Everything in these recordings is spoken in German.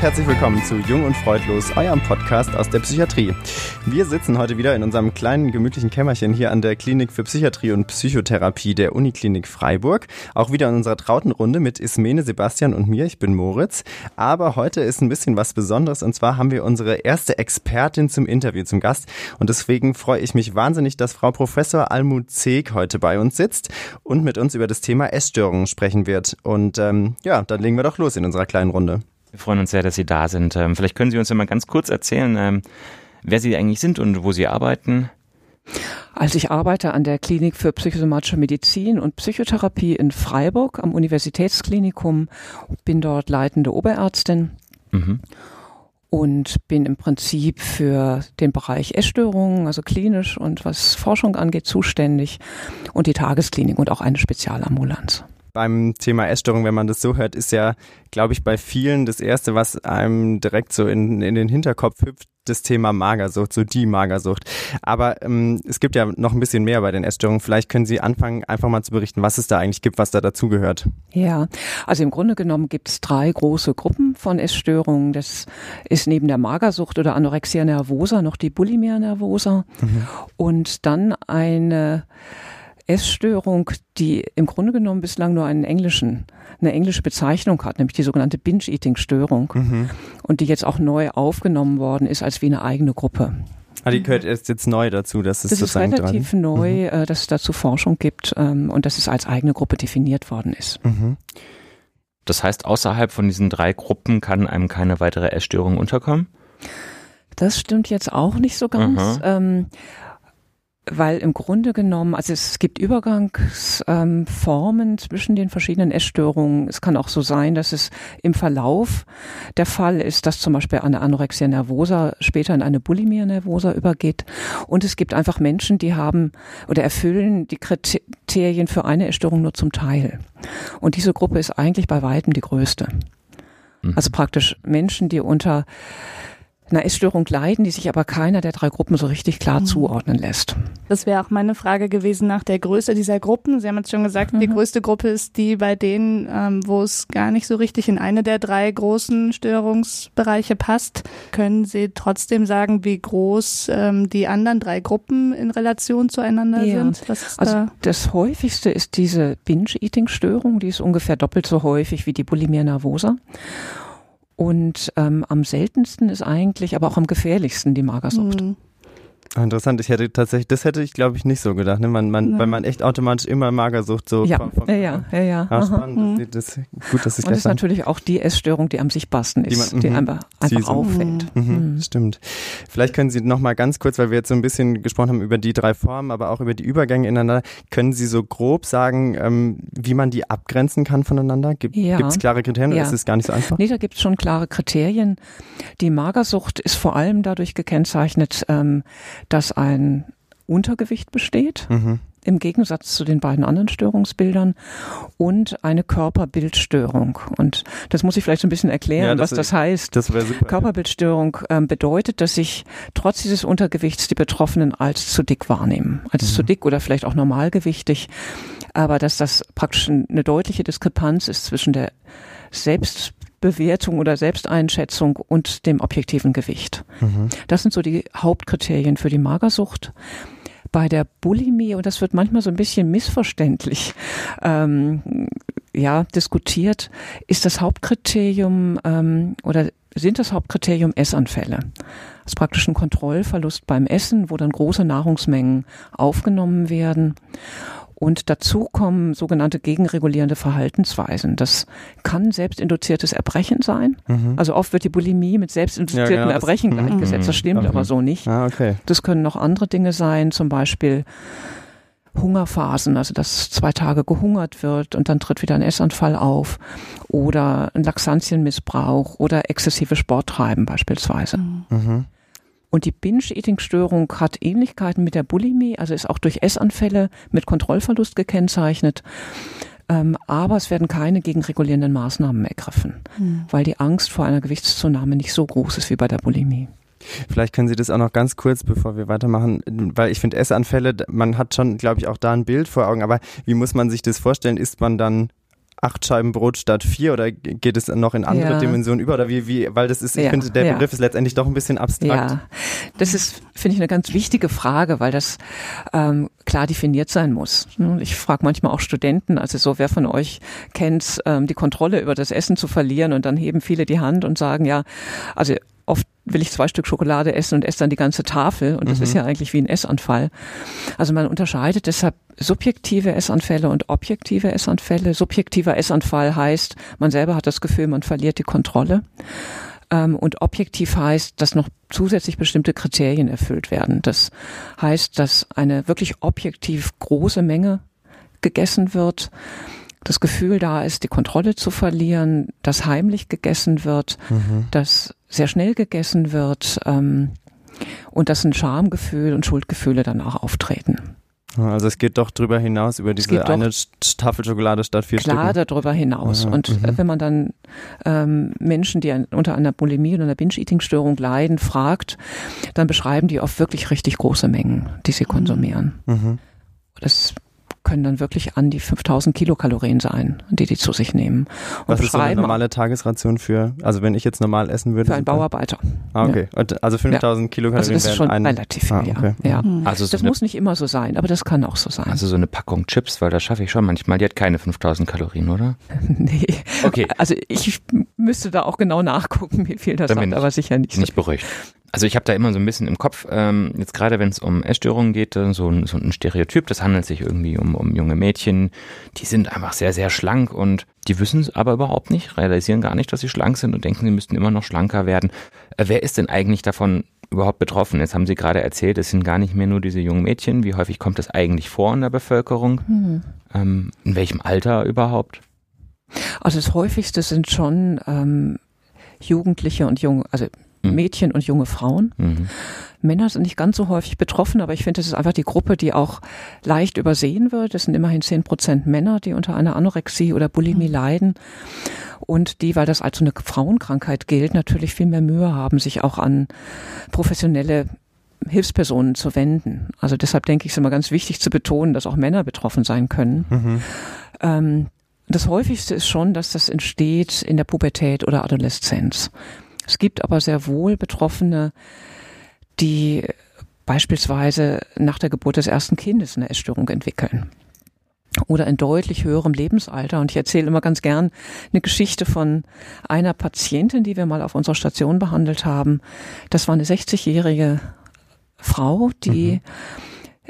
Herzlich willkommen zu Jung und Freudlos, eurem Podcast aus der Psychiatrie. Wir sitzen heute wieder in unserem kleinen gemütlichen Kämmerchen hier an der Klinik für Psychiatrie und Psychotherapie der Uniklinik Freiburg. Auch wieder in unserer trauten Runde mit Ismene, Sebastian und mir. Ich bin Moritz. Aber heute ist ein bisschen was Besonderes und zwar haben wir unsere erste Expertin zum Interview zum Gast und deswegen freue ich mich wahnsinnig, dass Frau Professor Almut Zeeg heute bei uns sitzt und mit uns über das Thema Essstörungen sprechen wird. Und ähm, ja, dann legen wir doch los in unserer kleinen Runde. Wir freuen uns sehr, dass Sie da sind. Ähm, vielleicht können Sie uns ja mal ganz kurz erzählen, ähm, wer Sie eigentlich sind und wo Sie arbeiten. Also ich arbeite an der Klinik für psychosomatische Medizin und Psychotherapie in Freiburg am Universitätsklinikum, bin dort leitende Oberärztin. Mhm. Und bin im Prinzip für den Bereich Essstörungen, also klinisch und was Forschung angeht, zuständig und die Tagesklinik und auch eine Spezialambulanz beim Thema Essstörung, wenn man das so hört, ist ja, glaube ich, bei vielen das Erste, was einem direkt so in, in den Hinterkopf hüpft, das Thema Magersucht, so die Magersucht. Aber ähm, es gibt ja noch ein bisschen mehr bei den Essstörungen. Vielleicht können Sie anfangen, einfach mal zu berichten, was es da eigentlich gibt, was da dazugehört. Ja, also im Grunde genommen gibt es drei große Gruppen von Essstörungen. Das ist neben der Magersucht oder Anorexia nervosa noch die Bulimia nervosa mhm. und dann eine Essstörung, die im Grunde genommen bislang nur einen englischen, eine englische Bezeichnung hat, nämlich die sogenannte Binge-Eating-Störung mhm. und die jetzt auch neu aufgenommen worden ist als wie eine eigene Gruppe. Ah, die gehört erst jetzt neu dazu, dass es das sozusagen ist relativ dran. neu, mhm. Äh, dass es dazu Forschung gibt ähm, und dass es als eigene Gruppe definiert worden ist. Mhm. Das heißt, außerhalb von diesen drei Gruppen kann einem keine weitere Essstörung unterkommen? Das stimmt jetzt auch nicht so ganz. Ähm, weil im Grunde genommen, also es gibt Übergangsformen ähm, zwischen den verschiedenen Essstörungen. Es kann auch so sein, dass es im Verlauf der Fall ist, dass zum Beispiel eine Anorexia nervosa später in eine Bulimia nervosa übergeht. Und es gibt einfach Menschen, die haben oder erfüllen die Kriterien für eine Essstörung nur zum Teil. Und diese Gruppe ist eigentlich bei weitem die größte. Mhm. Also praktisch Menschen, die unter einer Essstörung leiden, die sich aber keiner der drei Gruppen so richtig klar mhm. zuordnen lässt. Das wäre auch meine Frage gewesen nach der Größe dieser Gruppen. Sie haben jetzt schon gesagt, mhm. die größte Gruppe ist die bei denen, ähm, wo es gar nicht so richtig in eine der drei großen Störungsbereiche passt. Können Sie trotzdem sagen, wie groß ähm, die anderen drei Gruppen in Relation zueinander ja. sind? also da? das häufigste ist diese Binge-Eating-Störung, die ist ungefähr doppelt so häufig wie die Bulimia nervosa. Und ähm, am seltensten ist eigentlich, aber auch am gefährlichsten die Magersucht. Mhm. Ah, interessant, ich hätte tatsächlich, das hätte ich glaube ich nicht so gedacht, ne? man, man, weil man echt automatisch immer Magersucht so. Ja, vom, vom, ja, ja, ja, ja. Ah, spannend, mhm. das, das, gut, dass ich Und das ist natürlich auch die Essstörung, die am sichtbarsten ist, die, man, die mhm. einfach, einfach auffällt. Mhm. mhm. Mhm. Stimmt. Vielleicht können Sie noch mal ganz kurz, weil wir jetzt so ein bisschen gesprochen haben über die drei Formen, aber auch über die Übergänge ineinander, können Sie so grob sagen, ähm, wie man die abgrenzen kann voneinander? Gibt es ja. klare Kriterien ja. oder ist es gar nicht so einfach? Nee, da gibt es schon klare Kriterien. Die Magersucht ist vor allem dadurch gekennzeichnet, ähm, dass ein Untergewicht besteht. Mhm. Im Gegensatz zu den beiden anderen Störungsbildern und eine Körperbildstörung. Und das muss ich vielleicht so ein bisschen erklären, ja, das was das heißt. Das super. Körperbildstörung ähm, bedeutet, dass sich trotz dieses Untergewichts die Betroffenen als zu dick wahrnehmen. Als mhm. zu dick oder vielleicht auch normalgewichtig. Aber dass das praktisch eine deutliche Diskrepanz ist zwischen der Selbst Bewertung oder Selbsteinschätzung und dem objektiven Gewicht. Mhm. Das sind so die Hauptkriterien für die Magersucht. Bei der Bulimie, und das wird manchmal so ein bisschen missverständlich ähm, ja, diskutiert, ist das Hauptkriterium ähm, oder sind das Hauptkriterium Essanfälle. Das ist praktisch ein Kontrollverlust beim Essen, wo dann große Nahrungsmengen aufgenommen werden. Und dazu kommen sogenannte gegenregulierende Verhaltensweisen. Das kann selbstinduziertes Erbrechen sein. Mhm. Also oft wird die Bulimie mit selbstinduziertem ja, genau, Erbrechen das, gleichgesetzt. Das stimmt mhm. aber so nicht. Ah, okay. Das können noch andere Dinge sein, zum Beispiel Hungerphasen, also dass zwei Tage gehungert wird und dann tritt wieder ein Essanfall auf oder ein Laxantienmissbrauch oder exzessive Sporttreiben beispielsweise. Mhm. Und die Binge-Eating-Störung hat Ähnlichkeiten mit der Bulimie, also ist auch durch Essanfälle mit Kontrollverlust gekennzeichnet. Ähm, aber es werden keine gegenregulierenden Maßnahmen ergriffen, mhm. weil die Angst vor einer Gewichtszunahme nicht so groß ist wie bei der Bulimie. Vielleicht können Sie das auch noch ganz kurz, bevor wir weitermachen, weil ich finde Essanfälle, man hat schon, glaube ich, auch da ein Bild vor Augen, aber wie muss man sich das vorstellen? Ist man dann acht Scheiben Brot statt vier oder geht es noch in andere ja. Dimensionen über oder wie, wie, weil das ist, ich ja, finde, der ja. Begriff ist letztendlich doch ein bisschen abstrakt. Ja, das ist, finde ich, eine ganz wichtige Frage, weil das ähm, klar definiert sein muss. Ich frage manchmal auch Studenten, also so, wer von euch kennt, ähm, die Kontrolle über das Essen zu verlieren und dann heben viele die Hand und sagen, ja, also will ich zwei Stück Schokolade essen und esse dann die ganze Tafel und das mhm. ist ja eigentlich wie ein Essanfall. Also man unterscheidet deshalb subjektive Essanfälle und objektive Essanfälle. Subjektiver Essanfall heißt, man selber hat das Gefühl, man verliert die Kontrolle. Ähm, und objektiv heißt, dass noch zusätzlich bestimmte Kriterien erfüllt werden. Das heißt, dass eine wirklich objektiv große Menge gegessen wird, das Gefühl da ist, die Kontrolle zu verlieren, dass heimlich gegessen wird, mhm. dass sehr schnell gegessen wird ähm, und dass ein Schamgefühl und Schuldgefühle danach auftreten. Also es geht doch darüber hinaus, über diese eine Tafel Schokolade statt vier klar Stücken. Klar darüber hinaus. Ja, und äh, mhm. wenn man dann ähm, Menschen, die ein, unter einer Bulimie oder einer Binge-Eating-Störung leiden, fragt, dann beschreiben die oft wirklich richtig große Mengen, die sie konsumieren. Mhm. Das können dann wirklich an die 5000 Kilokalorien sein, die die zu sich nehmen. Und Was ist so eine normale Tagesration für, also wenn ich jetzt normal essen würde? Für einen Bauarbeiter. Ah, okay. Ja. Also 5000 ja. Kilokalorien also das ist schon ein, relativ viel, ah, okay. ja. ja. Mhm. Also so das muss nicht immer so sein, aber das kann auch so sein. Also so eine Packung Chips, weil das schaffe ich schon manchmal, die hat keine 5000 Kalorien, oder? nee. Okay. Also ich müsste da auch genau nachgucken, wie viel das Damit hat, aber sicher nicht. Nicht so beruhigt. Also ich habe da immer so ein bisschen im Kopf, ähm, jetzt gerade wenn es um Essstörungen geht, so ein, so ein Stereotyp, das handelt sich irgendwie um, um junge Mädchen, die sind einfach sehr, sehr schlank und die wissen es aber überhaupt nicht, realisieren gar nicht, dass sie schlank sind und denken, sie müssten immer noch schlanker werden. Äh, wer ist denn eigentlich davon überhaupt betroffen? Jetzt haben Sie gerade erzählt, es sind gar nicht mehr nur diese jungen Mädchen. Wie häufig kommt das eigentlich vor in der Bevölkerung? Mhm. Ähm, in welchem Alter überhaupt? Also das häufigste sind schon ähm, Jugendliche und junge, also. Mädchen und junge Frauen. Mhm. Männer sind nicht ganz so häufig betroffen, aber ich finde, das ist einfach die Gruppe, die auch leicht übersehen wird. Das sind immerhin zehn Prozent Männer, die unter einer Anorexie oder Bulimie mhm. leiden und die, weil das als so eine Frauenkrankheit gilt, natürlich viel mehr Mühe haben, sich auch an professionelle Hilfspersonen zu wenden. Also deshalb denke ich, es ist immer ganz wichtig zu betonen, dass auch Männer betroffen sein können. Mhm. Ähm, das häufigste ist schon, dass das entsteht in der Pubertät oder Adoleszenz. Es gibt aber sehr wohl Betroffene, die beispielsweise nach der Geburt des ersten Kindes eine Essstörung entwickeln oder in deutlich höherem Lebensalter. Und ich erzähle immer ganz gern eine Geschichte von einer Patientin, die wir mal auf unserer Station behandelt haben. Das war eine 60-jährige Frau, die mhm.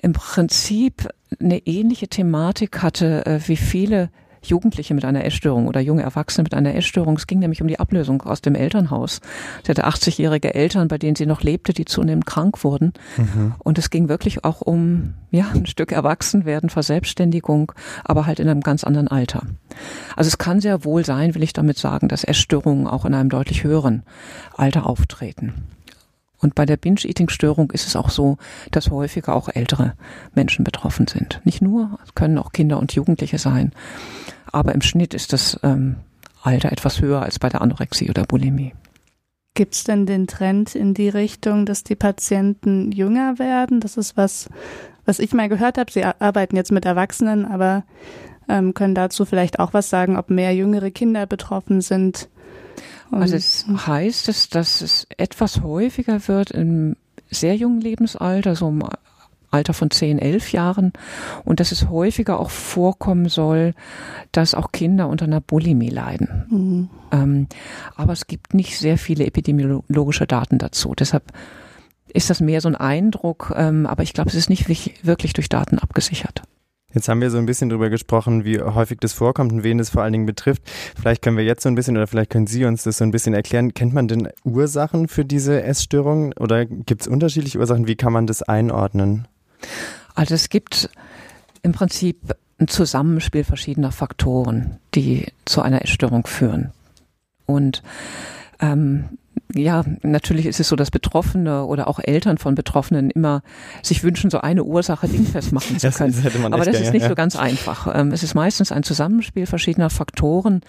im Prinzip eine ähnliche Thematik hatte äh, wie viele Jugendliche mit einer Essstörung oder junge Erwachsene mit einer Essstörung. Es ging nämlich um die Ablösung aus dem Elternhaus. Sie hatte 80-jährige Eltern, bei denen sie noch lebte, die zunehmend krank wurden. Mhm. Und es ging wirklich auch um, ja, ein Stück Erwachsenwerden, Verselbstständigung, aber halt in einem ganz anderen Alter. Also es kann sehr wohl sein, will ich damit sagen, dass Essstörungen auch in einem deutlich höheren Alter auftreten. Und bei der Binge-Eating-Störung ist es auch so, dass häufiger auch ältere Menschen betroffen sind. Nicht nur, es können auch Kinder und Jugendliche sein, aber im Schnitt ist das ähm, Alter etwas höher als bei der Anorexie oder Bulimie. Gibt es denn den Trend in die Richtung, dass die Patienten jünger werden? Das ist was, was ich mal gehört habe. Sie arbeiten jetzt mit Erwachsenen, aber ähm, können dazu vielleicht auch was sagen, ob mehr jüngere Kinder betroffen sind also es heißt es, dass es etwas häufiger wird im sehr jungen Lebensalter, so im Alter von 10, 11 Jahren und dass es häufiger auch vorkommen soll, dass auch Kinder unter einer Bulimie leiden. Mhm. Ähm, aber es gibt nicht sehr viele epidemiologische Daten dazu. Deshalb ist das mehr so ein Eindruck, ähm, aber ich glaube, es ist nicht wirklich durch Daten abgesichert. Jetzt haben wir so ein bisschen drüber gesprochen, wie häufig das vorkommt und wen das vor allen Dingen betrifft. Vielleicht können wir jetzt so ein bisschen oder vielleicht können Sie uns das so ein bisschen erklären. Kennt man denn Ursachen für diese Essstörungen oder gibt es unterschiedliche Ursachen? Wie kann man das einordnen? Also es gibt im Prinzip ein Zusammenspiel verschiedener Faktoren, die zu einer Essstörung führen. Und ähm, ja, natürlich ist es so, dass Betroffene oder auch Eltern von Betroffenen immer sich wünschen, so eine Ursache dingfest machen zu können. Das, Aber das ist nicht ja. so ganz einfach. Ähm, es ist meistens ein Zusammenspiel verschiedener Faktoren,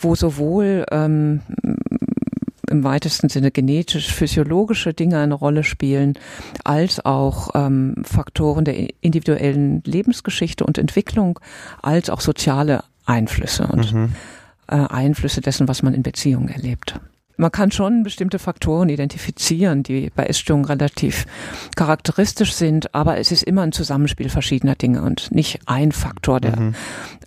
wo sowohl ähm, im weitesten Sinne genetisch-physiologische Dinge eine Rolle spielen, als auch ähm, Faktoren der individuellen Lebensgeschichte und Entwicklung, als auch soziale Einflüsse und mhm. äh, Einflüsse dessen, was man in Beziehungen erlebt. Man kann schon bestimmte Faktoren identifizieren, die bei Essstörungen relativ charakteristisch sind, aber es ist immer ein Zusammenspiel verschiedener Dinge und nicht ein Faktor, der, mhm.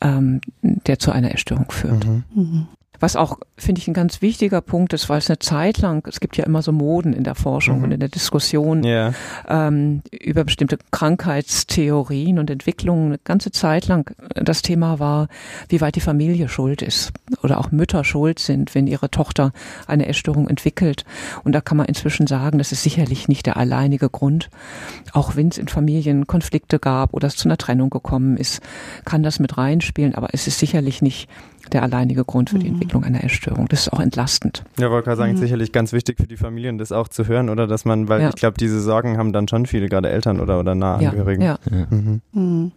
ähm, der zu einer Essstörung führt. Mhm. Was auch, finde ich, ein ganz wichtiger Punkt ist, weil es eine Zeit lang, es gibt ja immer so Moden in der Forschung mhm. und in der Diskussion yeah. ähm, über bestimmte Krankheitstheorien und Entwicklungen. Eine ganze Zeit lang das Thema war, wie weit die Familie schuld ist oder auch Mütter schuld sind, wenn ihre Tochter eine Essstörung entwickelt. Und da kann man inzwischen sagen, das ist sicherlich nicht der alleinige Grund. Auch wenn es in Familien Konflikte gab oder es zu einer Trennung gekommen ist, kann das mit reinspielen, aber es ist sicherlich nicht der alleinige Grund für die mhm. Entwicklung einer Essstörung. Das ist auch entlastend. Ja, wollte gerade sagen, mhm. sicherlich ganz wichtig für die Familien, das auch zu hören, oder dass man, weil ja. ich glaube, diese Sorgen haben dann schon viele, gerade Eltern oder, oder Nahangehörigen. Ja. ja. Mhm. mhm.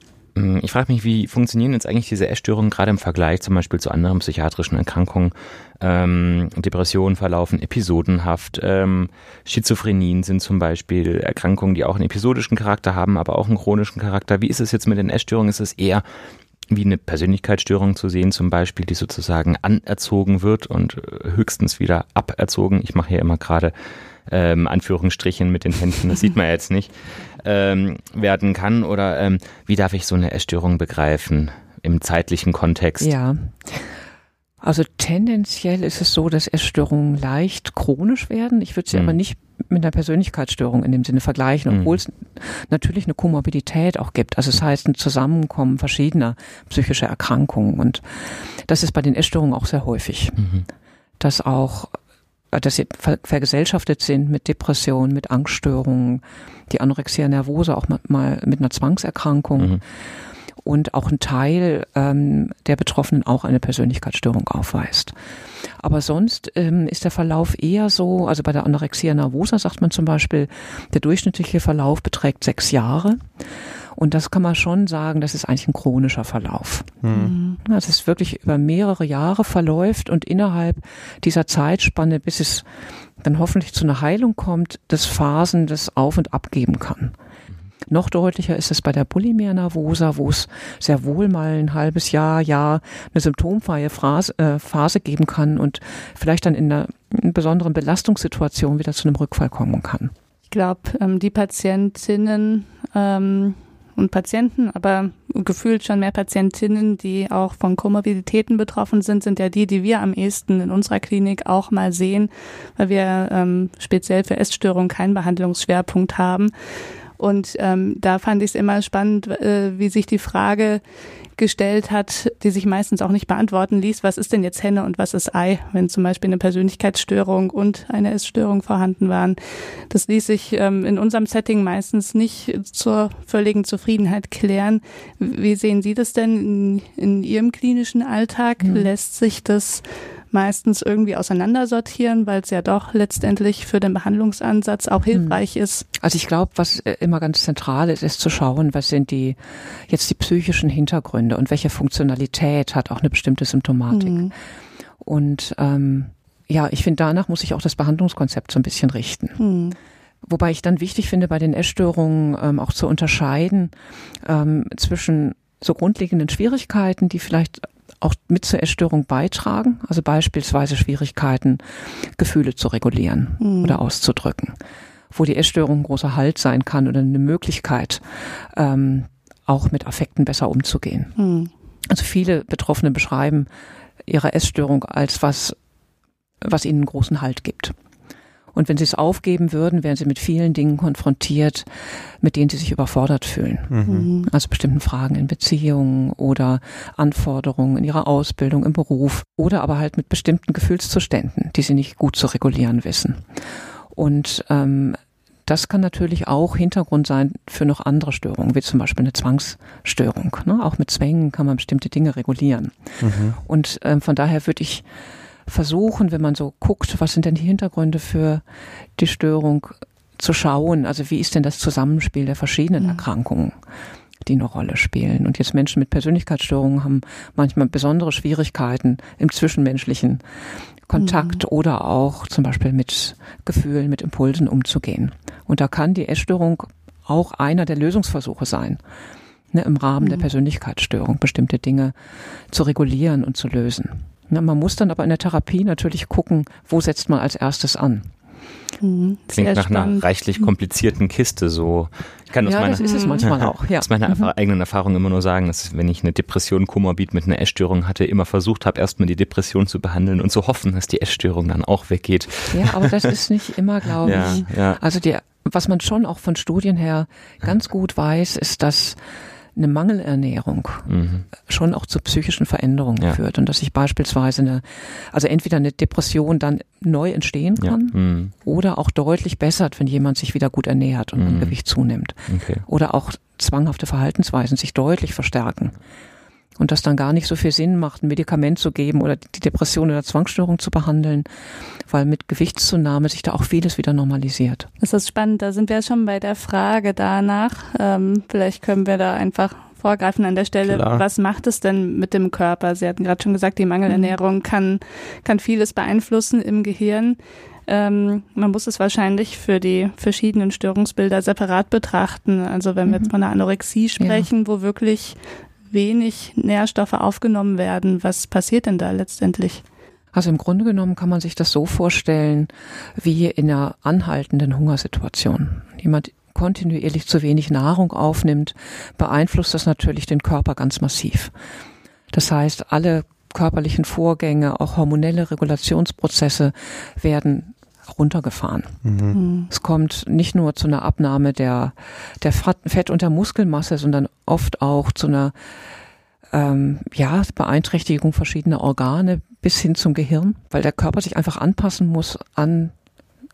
Ich frage mich, wie funktionieren jetzt eigentlich diese Essstörungen gerade im Vergleich zum Beispiel zu anderen psychiatrischen Erkrankungen? Ähm, Depressionen verlaufen episodenhaft, ähm, Schizophrenien sind zum Beispiel Erkrankungen, die auch einen episodischen Charakter haben, aber auch einen chronischen Charakter. Wie ist es jetzt mit den Essstörungen? Ist es eher wie eine Persönlichkeitsstörung zu sehen, zum Beispiel, die sozusagen anerzogen wird und äh, höchstens wieder aberzogen. Ich mache hier immer gerade ähm, Anführungsstrichen mit den Händen, das sieht man jetzt nicht, ähm, werden kann. Oder ähm, wie darf ich so eine Essstörung begreifen im zeitlichen Kontext? Ja. Also tendenziell ist es so, dass Essstörungen leicht chronisch werden. Ich würde sie mhm. aber nicht mit einer Persönlichkeitsstörung in dem Sinne vergleichen, obwohl mhm. es natürlich eine Komorbidität auch gibt. Also es das heißt ein Zusammenkommen verschiedener psychischer Erkrankungen. Und das ist bei den Essstörungen auch sehr häufig. Mhm. Dass auch, dass sie vergesellschaftet sind mit Depressionen, mit Angststörungen, die Anorexia nervosa auch mal mit einer Zwangserkrankung. Mhm und auch ein Teil ähm, der Betroffenen auch eine Persönlichkeitsstörung aufweist. Aber sonst ähm, ist der Verlauf eher so, also bei der Anorexia nervosa sagt man zum Beispiel, der durchschnittliche Verlauf beträgt sechs Jahre. Und das kann man schon sagen, das ist eigentlich ein chronischer Verlauf. Mhm. Dass es wirklich über mehrere Jahre verläuft und innerhalb dieser Zeitspanne, bis es dann hoffentlich zu einer Heilung kommt, das Phasen des Auf- und Abgeben kann. Noch deutlicher ist es bei der Bulimia nervosa, wo es sehr wohl mal ein halbes Jahr, Jahr eine symptomfreie Phase, äh, Phase geben kann und vielleicht dann in einer, in besonderen Belastungssituation wieder zu einem Rückfall kommen kann. Ich glaube, ähm, die Patientinnen ähm, und Patienten, aber gefühlt schon mehr Patientinnen, die auch von Komorbiditäten betroffen sind, sind ja die, die wir am ehesten in unserer Klinik auch mal sehen, weil wir ähm, speziell für Essstörungen keinen Behandlungsschwerpunkt haben. Und ähm, da fand ich es immer spannend, äh, wie sich die Frage gestellt hat, die sich meistens auch nicht beantworten ließ, was ist denn jetzt Henne und was ist Ei, wenn zum Beispiel eine Persönlichkeitsstörung und eine Essstörung vorhanden waren. Das ließ sich ähm, in unserem Setting meistens nicht zur völligen Zufriedenheit klären. Wie sehen Sie das denn in, in Ihrem klinischen Alltag? Mhm. Lässt sich das meistens irgendwie auseinandersortieren, weil es ja doch letztendlich für den Behandlungsansatz auch hm. hilfreich ist. Also ich glaube, was äh, immer ganz zentral ist, ist zu schauen, was sind die jetzt die psychischen Hintergründe und welche Funktionalität hat auch eine bestimmte Symptomatik. Mhm. Und ähm, ja, ich finde, danach muss ich auch das Behandlungskonzept so ein bisschen richten. Mhm. Wobei ich dann wichtig finde, bei den Essstörungen ähm, auch zu unterscheiden ähm, zwischen so grundlegenden Schwierigkeiten, die vielleicht auch mit zur Essstörung beitragen, also beispielsweise Schwierigkeiten, Gefühle zu regulieren mhm. oder auszudrücken, wo die Essstörung ein großer Halt sein kann oder eine Möglichkeit, ähm, auch mit Affekten besser umzugehen. Mhm. Also viele Betroffene beschreiben ihre Essstörung als was, was ihnen einen großen Halt gibt. Und wenn sie es aufgeben würden, wären sie mit vielen Dingen konfrontiert, mit denen sie sich überfordert fühlen. Mhm. Also bestimmten Fragen in Beziehungen oder Anforderungen in ihrer Ausbildung, im Beruf oder aber halt mit bestimmten Gefühlszuständen, die sie nicht gut zu regulieren wissen. Und ähm, das kann natürlich auch Hintergrund sein für noch andere Störungen, wie zum Beispiel eine Zwangsstörung. Ne? Auch mit Zwängen kann man bestimmte Dinge regulieren. Mhm. Und ähm, von daher würde ich versuchen, wenn man so guckt, was sind denn die Hintergründe für die Störung, zu schauen, also wie ist denn das Zusammenspiel der verschiedenen mhm. Erkrankungen, die eine Rolle spielen. Und jetzt Menschen mit Persönlichkeitsstörungen haben manchmal besondere Schwierigkeiten im zwischenmenschlichen Kontakt mhm. oder auch zum Beispiel mit Gefühlen, mit Impulsen umzugehen. Und da kann die Essstörung auch einer der Lösungsversuche sein ne, im Rahmen mhm. der Persönlichkeitsstörung bestimmte Dinge zu regulieren und zu lösen. Ne, man muss dann aber in der Therapie natürlich gucken, wo setzt man als erstes an. Mhm, Klingt nach spannend. einer reichlich komplizierten Kiste so. Ich kann aus ja, meiner, das ist es manchmal auch. Ja. Aus meiner mhm. eigenen Erfahrung immer nur sagen, dass wenn ich eine Depression komorbid mit einer Essstörung hatte, immer versucht habe, erstmal die Depression zu behandeln und zu hoffen, dass die Essstörung dann auch weggeht. Ja, aber das ist nicht immer, glaube ja, ich. Ja. Also die, was man schon auch von Studien her ganz gut weiß, ist, dass eine Mangelernährung mhm. schon auch zu psychischen Veränderungen ja. führt und dass sich beispielsweise eine, also entweder eine Depression dann neu entstehen kann ja. mhm. oder auch deutlich bessert, wenn jemand sich wieder gut ernährt und mhm. Gewicht zunimmt. Okay. Oder auch zwanghafte Verhaltensweisen sich deutlich verstärken und das dann gar nicht so viel Sinn macht, ein Medikament zu geben oder die Depression oder Zwangsstörung zu behandeln, weil mit Gewichtszunahme sich da auch vieles wieder normalisiert. Das ist spannend, da sind wir schon bei der Frage danach. Ähm, vielleicht können wir da einfach vorgreifen an der Stelle. Klar. Was macht es denn mit dem Körper? Sie hatten gerade schon gesagt, die Mangelernährung mhm. kann, kann vieles beeinflussen im Gehirn. Ähm, man muss es wahrscheinlich für die verschiedenen Störungsbilder separat betrachten. Also wenn wir jetzt mhm. von einer Anorexie sprechen, ja. wo wirklich wenig Nährstoffe aufgenommen werden. Was passiert denn da letztendlich? Also im Grunde genommen kann man sich das so vorstellen wie in einer anhaltenden Hungersituation. Jemand kontinuierlich zu wenig Nahrung aufnimmt, beeinflusst das natürlich den Körper ganz massiv. Das heißt, alle körperlichen Vorgänge, auch hormonelle Regulationsprozesse werden runtergefahren. Mhm. Es kommt nicht nur zu einer Abnahme der, der Fett- und der Muskelmasse, sondern oft auch zu einer ähm, ja, Beeinträchtigung verschiedener Organe bis hin zum Gehirn, weil der Körper sich einfach anpassen muss an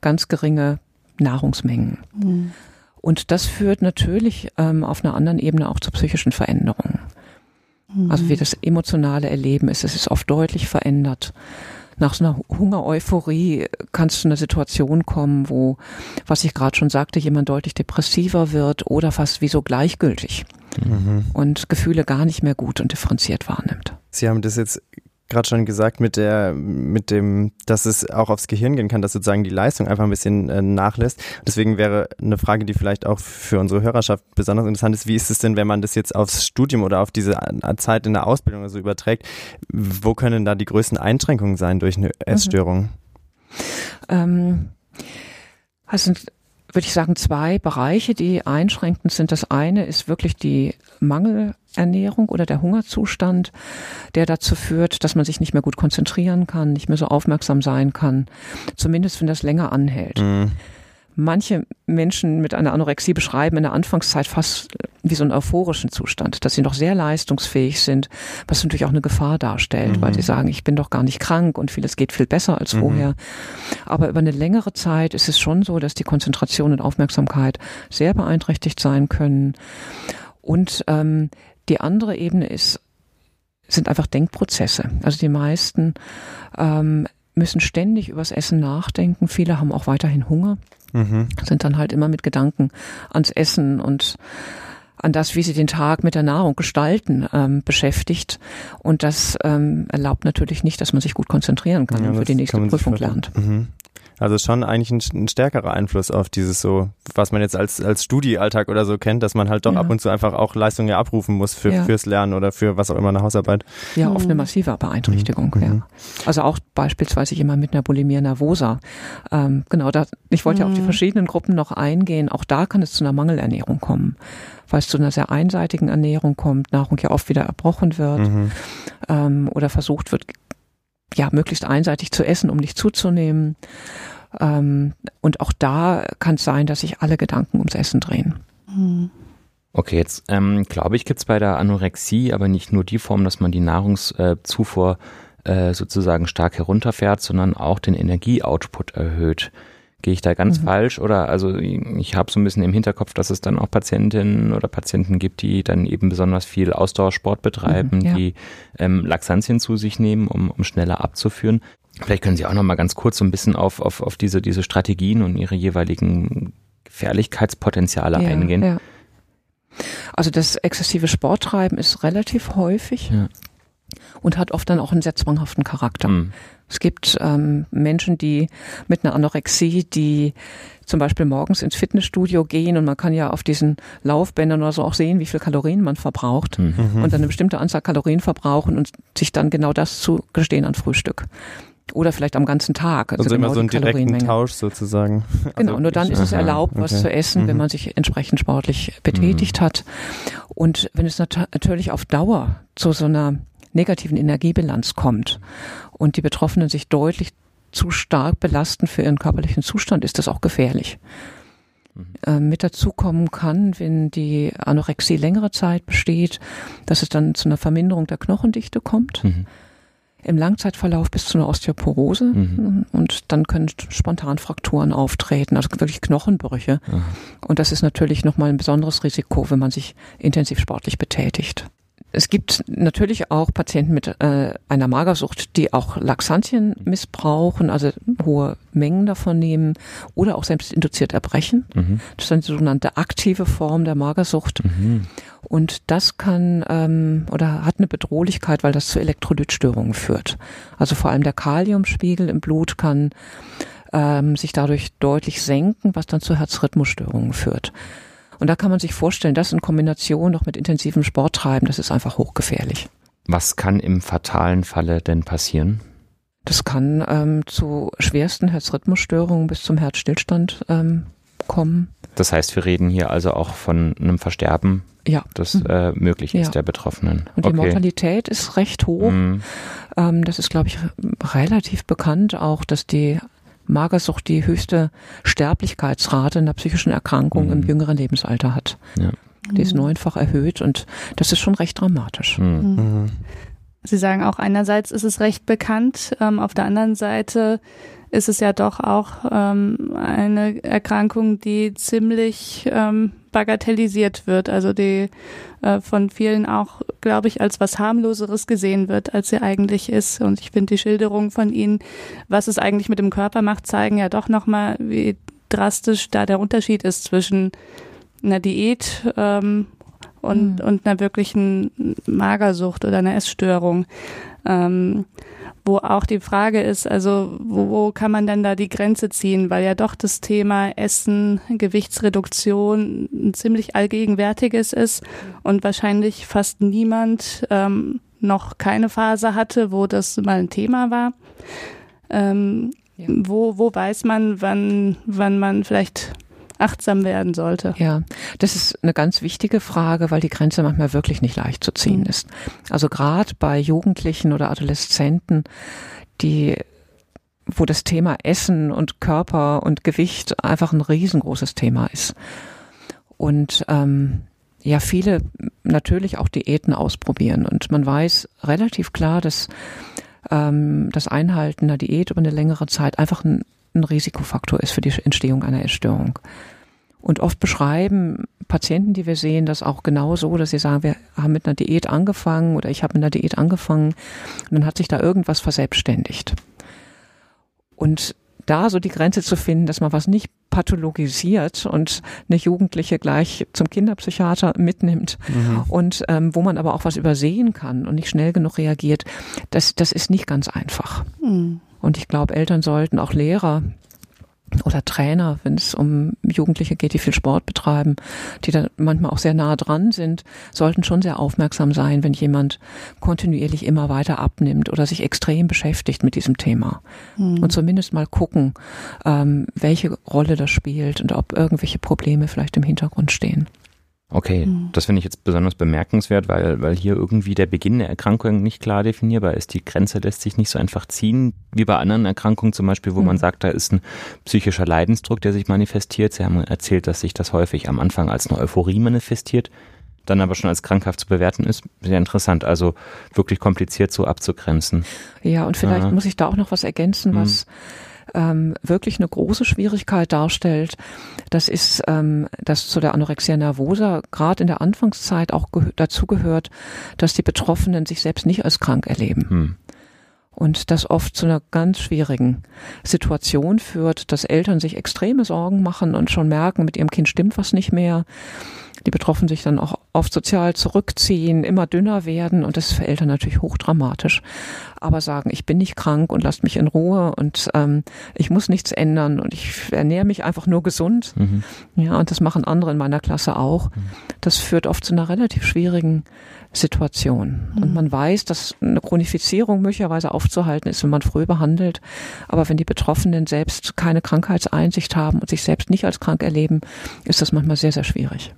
ganz geringe Nahrungsmengen. Mhm. Und das führt natürlich ähm, auf einer anderen Ebene auch zu psychischen Veränderungen. Mhm. Also wie das emotionale Erleben ist, es ist oft deutlich verändert nach so einer Hungereuphorie kann es zu einer Situation kommen, wo, was ich gerade schon sagte, jemand deutlich depressiver wird oder fast wie so gleichgültig mhm. und Gefühle gar nicht mehr gut und differenziert wahrnimmt. Sie haben das jetzt gerade schon gesagt mit der, mit dem, dass es auch aufs Gehirn gehen kann, dass sozusagen die Leistung einfach ein bisschen äh, nachlässt. Deswegen wäre eine Frage, die vielleicht auch für unsere Hörerschaft besonders interessant ist, wie ist es denn, wenn man das jetzt aufs Studium oder auf diese Zeit in der Ausbildung oder so überträgt? Wo können da die größten Einschränkungen sein durch eine. Essstörung? Mhm. Ähm, also würde ich sagen, zwei Bereiche, die einschränkend sind. Das eine ist wirklich die Mangelernährung oder der Hungerzustand, der dazu führt, dass man sich nicht mehr gut konzentrieren kann, nicht mehr so aufmerksam sein kann, zumindest wenn das länger anhält. Mhm manche Menschen mit einer Anorexie beschreiben in der Anfangszeit fast wie so einen euphorischen Zustand, dass sie noch sehr leistungsfähig sind, was natürlich auch eine Gefahr darstellt, mhm. weil sie sagen, ich bin doch gar nicht krank und vieles geht viel besser als mhm. vorher. Aber über eine längere Zeit ist es schon so, dass die Konzentration und Aufmerksamkeit sehr beeinträchtigt sein können. Und ähm, die andere Ebene ist, sind einfach Denkprozesse. Also die meisten ähm, müssen ständig übers Essen nachdenken. Viele haben auch weiterhin Hunger, mhm. sind dann halt immer mit Gedanken ans Essen und an das, wie sie den Tag mit der Nahrung gestalten, ähm, beschäftigt. Und das ähm, erlaubt natürlich nicht, dass man sich gut konzentrieren kann ja, und für die nächste Prüfung lernt. Mhm. Also schon eigentlich ein, ein, stärkerer Einfluss auf dieses so, was man jetzt als, als Studiealltag oder so kennt, dass man halt doch ja. ab und zu einfach auch Leistungen ja abrufen muss für, ja. fürs Lernen oder für was auch immer eine Hausarbeit. Ja, oft eine mhm. massive Beeinträchtigung, mhm. ja. Also auch beispielsweise jemand mit einer Bulimia nervosa. Ähm, genau, da, ich wollte mhm. ja auf die mhm. verschiedenen Gruppen noch eingehen. Auch da kann es zu einer Mangelernährung kommen, weil es zu einer sehr einseitigen Ernährung kommt, Nahrung ja oft wieder erbrochen wird mhm. ähm, oder versucht wird, ja, möglichst einseitig zu essen, um nicht zuzunehmen. Ähm, und auch da kann es sein, dass sich alle Gedanken ums Essen drehen. Mhm. Okay, jetzt ähm, glaube ich, gibt es bei der Anorexie aber nicht nur die Form, dass man die Nahrungszufuhr äh, sozusagen stark herunterfährt, sondern auch den Energieoutput erhöht. Gehe ich da ganz mhm. falsch? Oder also ich habe so ein bisschen im Hinterkopf, dass es dann auch Patientinnen oder Patienten gibt, die dann eben besonders viel Ausdauersport betreiben, mhm, ja. die ähm, Laxantien zu sich nehmen, um, um schneller abzuführen. Vielleicht können Sie auch noch mal ganz kurz so ein bisschen auf, auf, auf diese, diese Strategien und ihre jeweiligen Gefährlichkeitspotenziale ja, eingehen. Ja. Also das exzessive Sporttreiben ist relativ häufig. Ja. Und hat oft dann auch einen sehr zwanghaften Charakter. Mhm. Es gibt ähm, Menschen, die mit einer Anorexie, die zum Beispiel morgens ins Fitnessstudio gehen und man kann ja auf diesen Laufbändern oder so auch sehen, wie viel Kalorien man verbraucht mhm. und dann eine bestimmte Anzahl Kalorien verbrauchen und sich dann genau das zu gestehen an Frühstück. Oder vielleicht am ganzen Tag. Also, also genau immer so einen direkten Tausch sozusagen. Genau, also nur dann ist es erlaubt, okay. was zu essen, mhm. wenn man sich entsprechend sportlich betätigt mhm. hat. Und wenn es natürlich auf Dauer zu so einer negativen Energiebilanz kommt und die Betroffenen sich deutlich zu stark belasten für ihren körperlichen Zustand, ist das auch gefährlich. Mhm. Äh, mit dazu kommen kann, wenn die Anorexie längere Zeit besteht, dass es dann zu einer Verminderung der Knochendichte kommt. Mhm. Im Langzeitverlauf bis zu einer Osteoporose mhm. und dann können spontan Frakturen auftreten, also wirklich Knochenbrüche. Mhm. Und das ist natürlich nochmal ein besonderes Risiko, wenn man sich intensiv sportlich betätigt. Es gibt natürlich auch Patienten mit äh, einer Magersucht, die auch Laxantien missbrauchen, also hohe Mengen davon nehmen oder auch selbstinduziert erbrechen. Mhm. Das ist eine sogenannte aktive Form der Magersucht. Mhm. Und das kann ähm, oder hat eine Bedrohlichkeit, weil das zu Elektrolytstörungen führt. Also vor allem der Kaliumspiegel im Blut kann ähm, sich dadurch deutlich senken, was dann zu Herzrhythmusstörungen führt. Und da kann man sich vorstellen, das in Kombination noch mit intensivem Sport treiben, das ist einfach hochgefährlich. Was kann im fatalen Falle denn passieren? Das kann ähm, zu schwersten Herzrhythmusstörungen bis zum Herzstillstand ähm, kommen. Das heißt, wir reden hier also auch von einem Versterben, ja. das äh, möglich ist ja. der Betroffenen. Und die okay. Mortalität ist recht hoch. Mhm. Ähm, das ist, glaube ich, relativ bekannt auch, dass die Magersucht die höchste Sterblichkeitsrate einer psychischen Erkrankung mhm. im jüngeren Lebensalter hat. Ja. Die ist neunfach erhöht und das ist schon recht dramatisch. Mhm. mhm. mhm. Sie sagen auch, einerseits ist es recht bekannt, ähm, auf der anderen Seite ist es ja doch auch ähm, eine Erkrankung, die ziemlich ähm, bagatellisiert wird, also die äh, von vielen auch, glaube ich, als was harmloseres gesehen wird, als sie eigentlich ist. Und ich finde die Schilderung von Ihnen, was es eigentlich mit dem Körper macht, zeigen ja doch nochmal, wie drastisch da der Unterschied ist zwischen einer Diät ähm, und, mhm. und einer wirklichen Magersucht oder einer Essstörung. Ähm, wo auch die Frage ist, also wo, wo kann man denn da die Grenze ziehen, weil ja doch das Thema Essen, Gewichtsreduktion ein ziemlich allgegenwärtiges ist und wahrscheinlich fast niemand ähm, noch keine Phase hatte, wo das mal ein Thema war. Ähm, ja. wo, wo weiß man, wann, wann man vielleicht achtsam werden sollte. Ja, das ist eine ganz wichtige Frage, weil die Grenze manchmal wirklich nicht leicht zu ziehen mhm. ist. Also gerade bei Jugendlichen oder Adoleszenten, die wo das Thema Essen und Körper und Gewicht einfach ein riesengroßes Thema ist. Und ähm, ja, viele natürlich auch Diäten ausprobieren. Und man weiß relativ klar, dass ähm, das Einhalten einer Diät über eine längere Zeit einfach ein ein Risikofaktor ist für die Entstehung einer Essstörung. Und oft beschreiben Patienten, die wir sehen, das auch genau so, dass sie sagen, wir haben mit einer Diät angefangen oder ich habe mit einer Diät angefangen und dann hat sich da irgendwas verselbstständigt. Und da so die Grenze zu finden, dass man was nicht pathologisiert und eine Jugendliche gleich zum Kinderpsychiater mitnimmt mhm. und ähm, wo man aber auch was übersehen kann und nicht schnell genug reagiert, das, das ist nicht ganz einfach. Mhm. Und ich glaube, Eltern sollten auch Lehrer oder Trainer, wenn es um Jugendliche geht, die viel Sport betreiben, die da manchmal auch sehr nah dran sind, sollten schon sehr aufmerksam sein, wenn jemand kontinuierlich immer weiter abnimmt oder sich extrem beschäftigt mit diesem Thema. Mhm. Und zumindest mal gucken, ähm, welche Rolle das spielt und ob irgendwelche Probleme vielleicht im Hintergrund stehen. Okay, mhm. das finde ich jetzt besonders bemerkenswert, weil, weil hier irgendwie der Beginn der Erkrankung nicht klar definierbar ist. Die Grenze lässt sich nicht so einfach ziehen, wie bei anderen Erkrankungen zum Beispiel, wo mhm. man sagt, da ist ein psychischer Leidensdruck, der sich manifestiert. Sie haben erzählt, dass sich das häufig am Anfang als eine Euphorie manifestiert, dann aber schon als krankhaft zu bewerten ist. Sehr interessant, also wirklich kompliziert so abzugrenzen. Ja, und vielleicht ja. muss ich da auch noch was ergänzen, was mhm ähm, wirklich eine große Schwierigkeit darstellt. Das ist, ähm, dass zu der Anorexia nervosa gerade in der Anfangszeit auch dazu gehört, dass die Betroffenen sich selbst nicht als krank erleben. Hm. Und das oft zu einer ganz schwierigen Situation führt, dass Eltern sich extreme Sorgen machen und schon merken, mit ihrem Kind stimmt was nicht mehr die Betroffenen sich dann auch oft sozial zurückziehen, immer dünner werden und das ist für Eltern natürlich hochdramatisch. Aber sagen, ich bin nicht krank und lasst mich in Ruhe und ähm, ich muss nichts ändern und ich ernähre mich einfach nur gesund. Mhm. Ja, und das machen andere in meiner Klasse auch. Mhm. Das führt oft zu einer relativ schwierigen Situation. Mhm. Und man weiß, dass eine Chronifizierung möglicherweise aufzuhalten ist, wenn man früh behandelt. Aber wenn die Betroffenen selbst keine Krankheitseinsicht haben und sich selbst nicht als krank erleben, ist das manchmal sehr, sehr schwierig.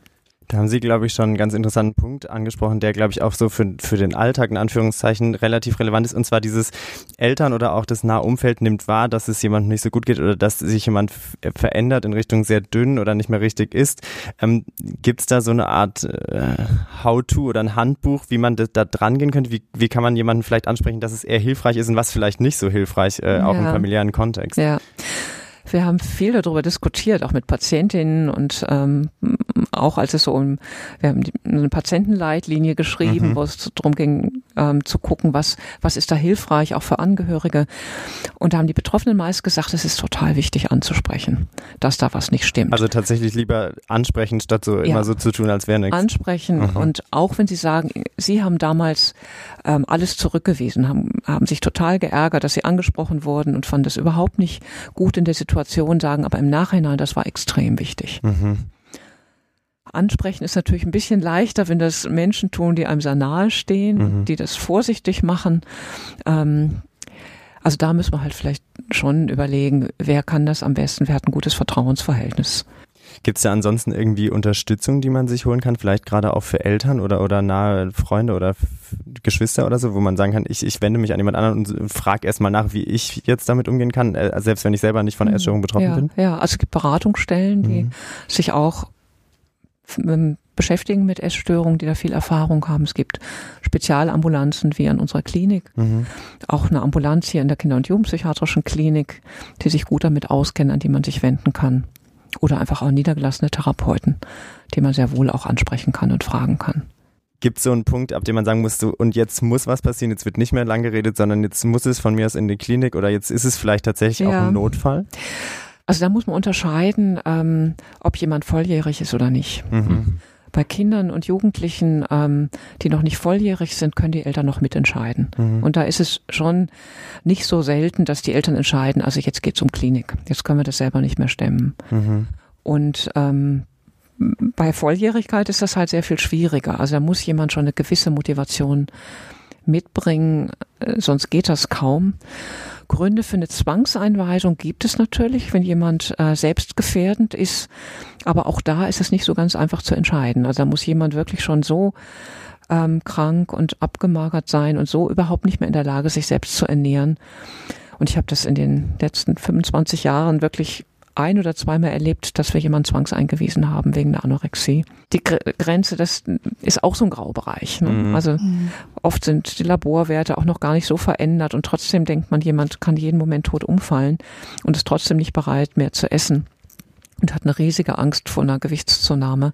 Da haben Sie, glaube ich, schon einen ganz interessanten Punkt angesprochen, der, glaube ich, auch so für, für den Alltag in Anführungszeichen relativ relevant ist. Und zwar dieses Eltern oder auch das nahe Umfeld nimmt wahr, dass es jemandem nicht so gut geht oder dass sich jemand verändert in Richtung sehr dünn oder nicht mehr richtig ist. Ähm, Gibt es da so eine Art äh, How-to oder ein Handbuch, wie man da dran gehen könnte? Wie, wie kann man jemanden vielleicht ansprechen, dass es eher hilfreich ist und was vielleicht nicht so hilfreich, äh, auch ja. im familiären Kontext? Ja. Wir haben viel darüber diskutiert, auch mit Patientinnen und ähm, auch als es so um, wir haben eine Patientenleitlinie geschrieben, mhm. wo es darum ging, ähm, zu gucken, was, was ist da hilfreich, auch für Angehörige. Und da haben die Betroffenen meist gesagt, es ist total wichtig anzusprechen, dass da was nicht stimmt. Also tatsächlich lieber ansprechen, statt so ja. immer so zu tun, als wäre nichts. Ansprechen mhm. und auch wenn sie sagen, sie haben damals ähm, alles zurückgewiesen, haben, haben sich total geärgert, dass sie angesprochen wurden und fanden das überhaupt nicht gut in der Situation, sagen aber im Nachhinein, das war extrem wichtig. Mhm. Ansprechen ist natürlich ein bisschen leichter, wenn das Menschen tun, die einem sehr nahe stehen, mhm. die das vorsichtig machen. Ähm, also da müssen wir halt vielleicht schon überlegen, wer kann das am besten, wer hat ein gutes Vertrauensverhältnis. Gibt es da ansonsten irgendwie Unterstützung, die man sich holen kann, vielleicht gerade auch für Eltern oder, oder nahe Freunde oder Geschwister oder so, wo man sagen kann, ich, ich wende mich an jemand anderen und frage erstmal nach, wie ich jetzt damit umgehen kann, äh, selbst wenn ich selber nicht von mhm. Essstörung betroffen ja, bin? Ja, also es gibt Beratungsstellen, die mhm. sich auch ähm, beschäftigen mit Essstörungen, die da viel Erfahrung haben. Es gibt Spezialambulanzen wie an unserer Klinik, mhm. auch eine Ambulanz hier in der Kinder- und Jugendpsychiatrischen Klinik, die sich gut damit auskennen, an die man sich wenden kann. Oder einfach auch niedergelassene Therapeuten, die man sehr wohl auch ansprechen kann und fragen kann. Gibt es so einen Punkt, ab dem man sagen muss, so, und jetzt muss was passieren, jetzt wird nicht mehr lang geredet, sondern jetzt muss es von mir aus in die Klinik oder jetzt ist es vielleicht tatsächlich ja. auch ein Notfall? Also da muss man unterscheiden, ähm, ob jemand volljährig ist oder nicht. Mhm. Bei Kindern und Jugendlichen, ähm, die noch nicht volljährig sind, können die Eltern noch mitentscheiden. Mhm. Und da ist es schon nicht so selten, dass die Eltern entscheiden, also jetzt geht's um Klinik, jetzt können wir das selber nicht mehr stemmen. Mhm. Und ähm, bei Volljährigkeit ist das halt sehr viel schwieriger. Also da muss jemand schon eine gewisse Motivation mitbringen, äh, sonst geht das kaum. Gründe für eine Zwangseinweisung gibt es natürlich, wenn jemand äh, selbstgefährdend ist. Aber auch da ist es nicht so ganz einfach zu entscheiden. Also da muss jemand wirklich schon so ähm, krank und abgemagert sein und so überhaupt nicht mehr in der Lage, sich selbst zu ernähren. Und ich habe das in den letzten 25 Jahren wirklich ein oder zweimal erlebt, dass wir jemanden zwangseingewiesen haben wegen der Anorexie. Die Grenze, das ist auch so ein Graubereich. Ne? Mhm. Also mhm. oft sind die Laborwerte auch noch gar nicht so verändert und trotzdem denkt man, jemand kann jeden Moment tot umfallen und ist trotzdem nicht bereit, mehr zu essen und hat eine riesige Angst vor einer Gewichtszunahme.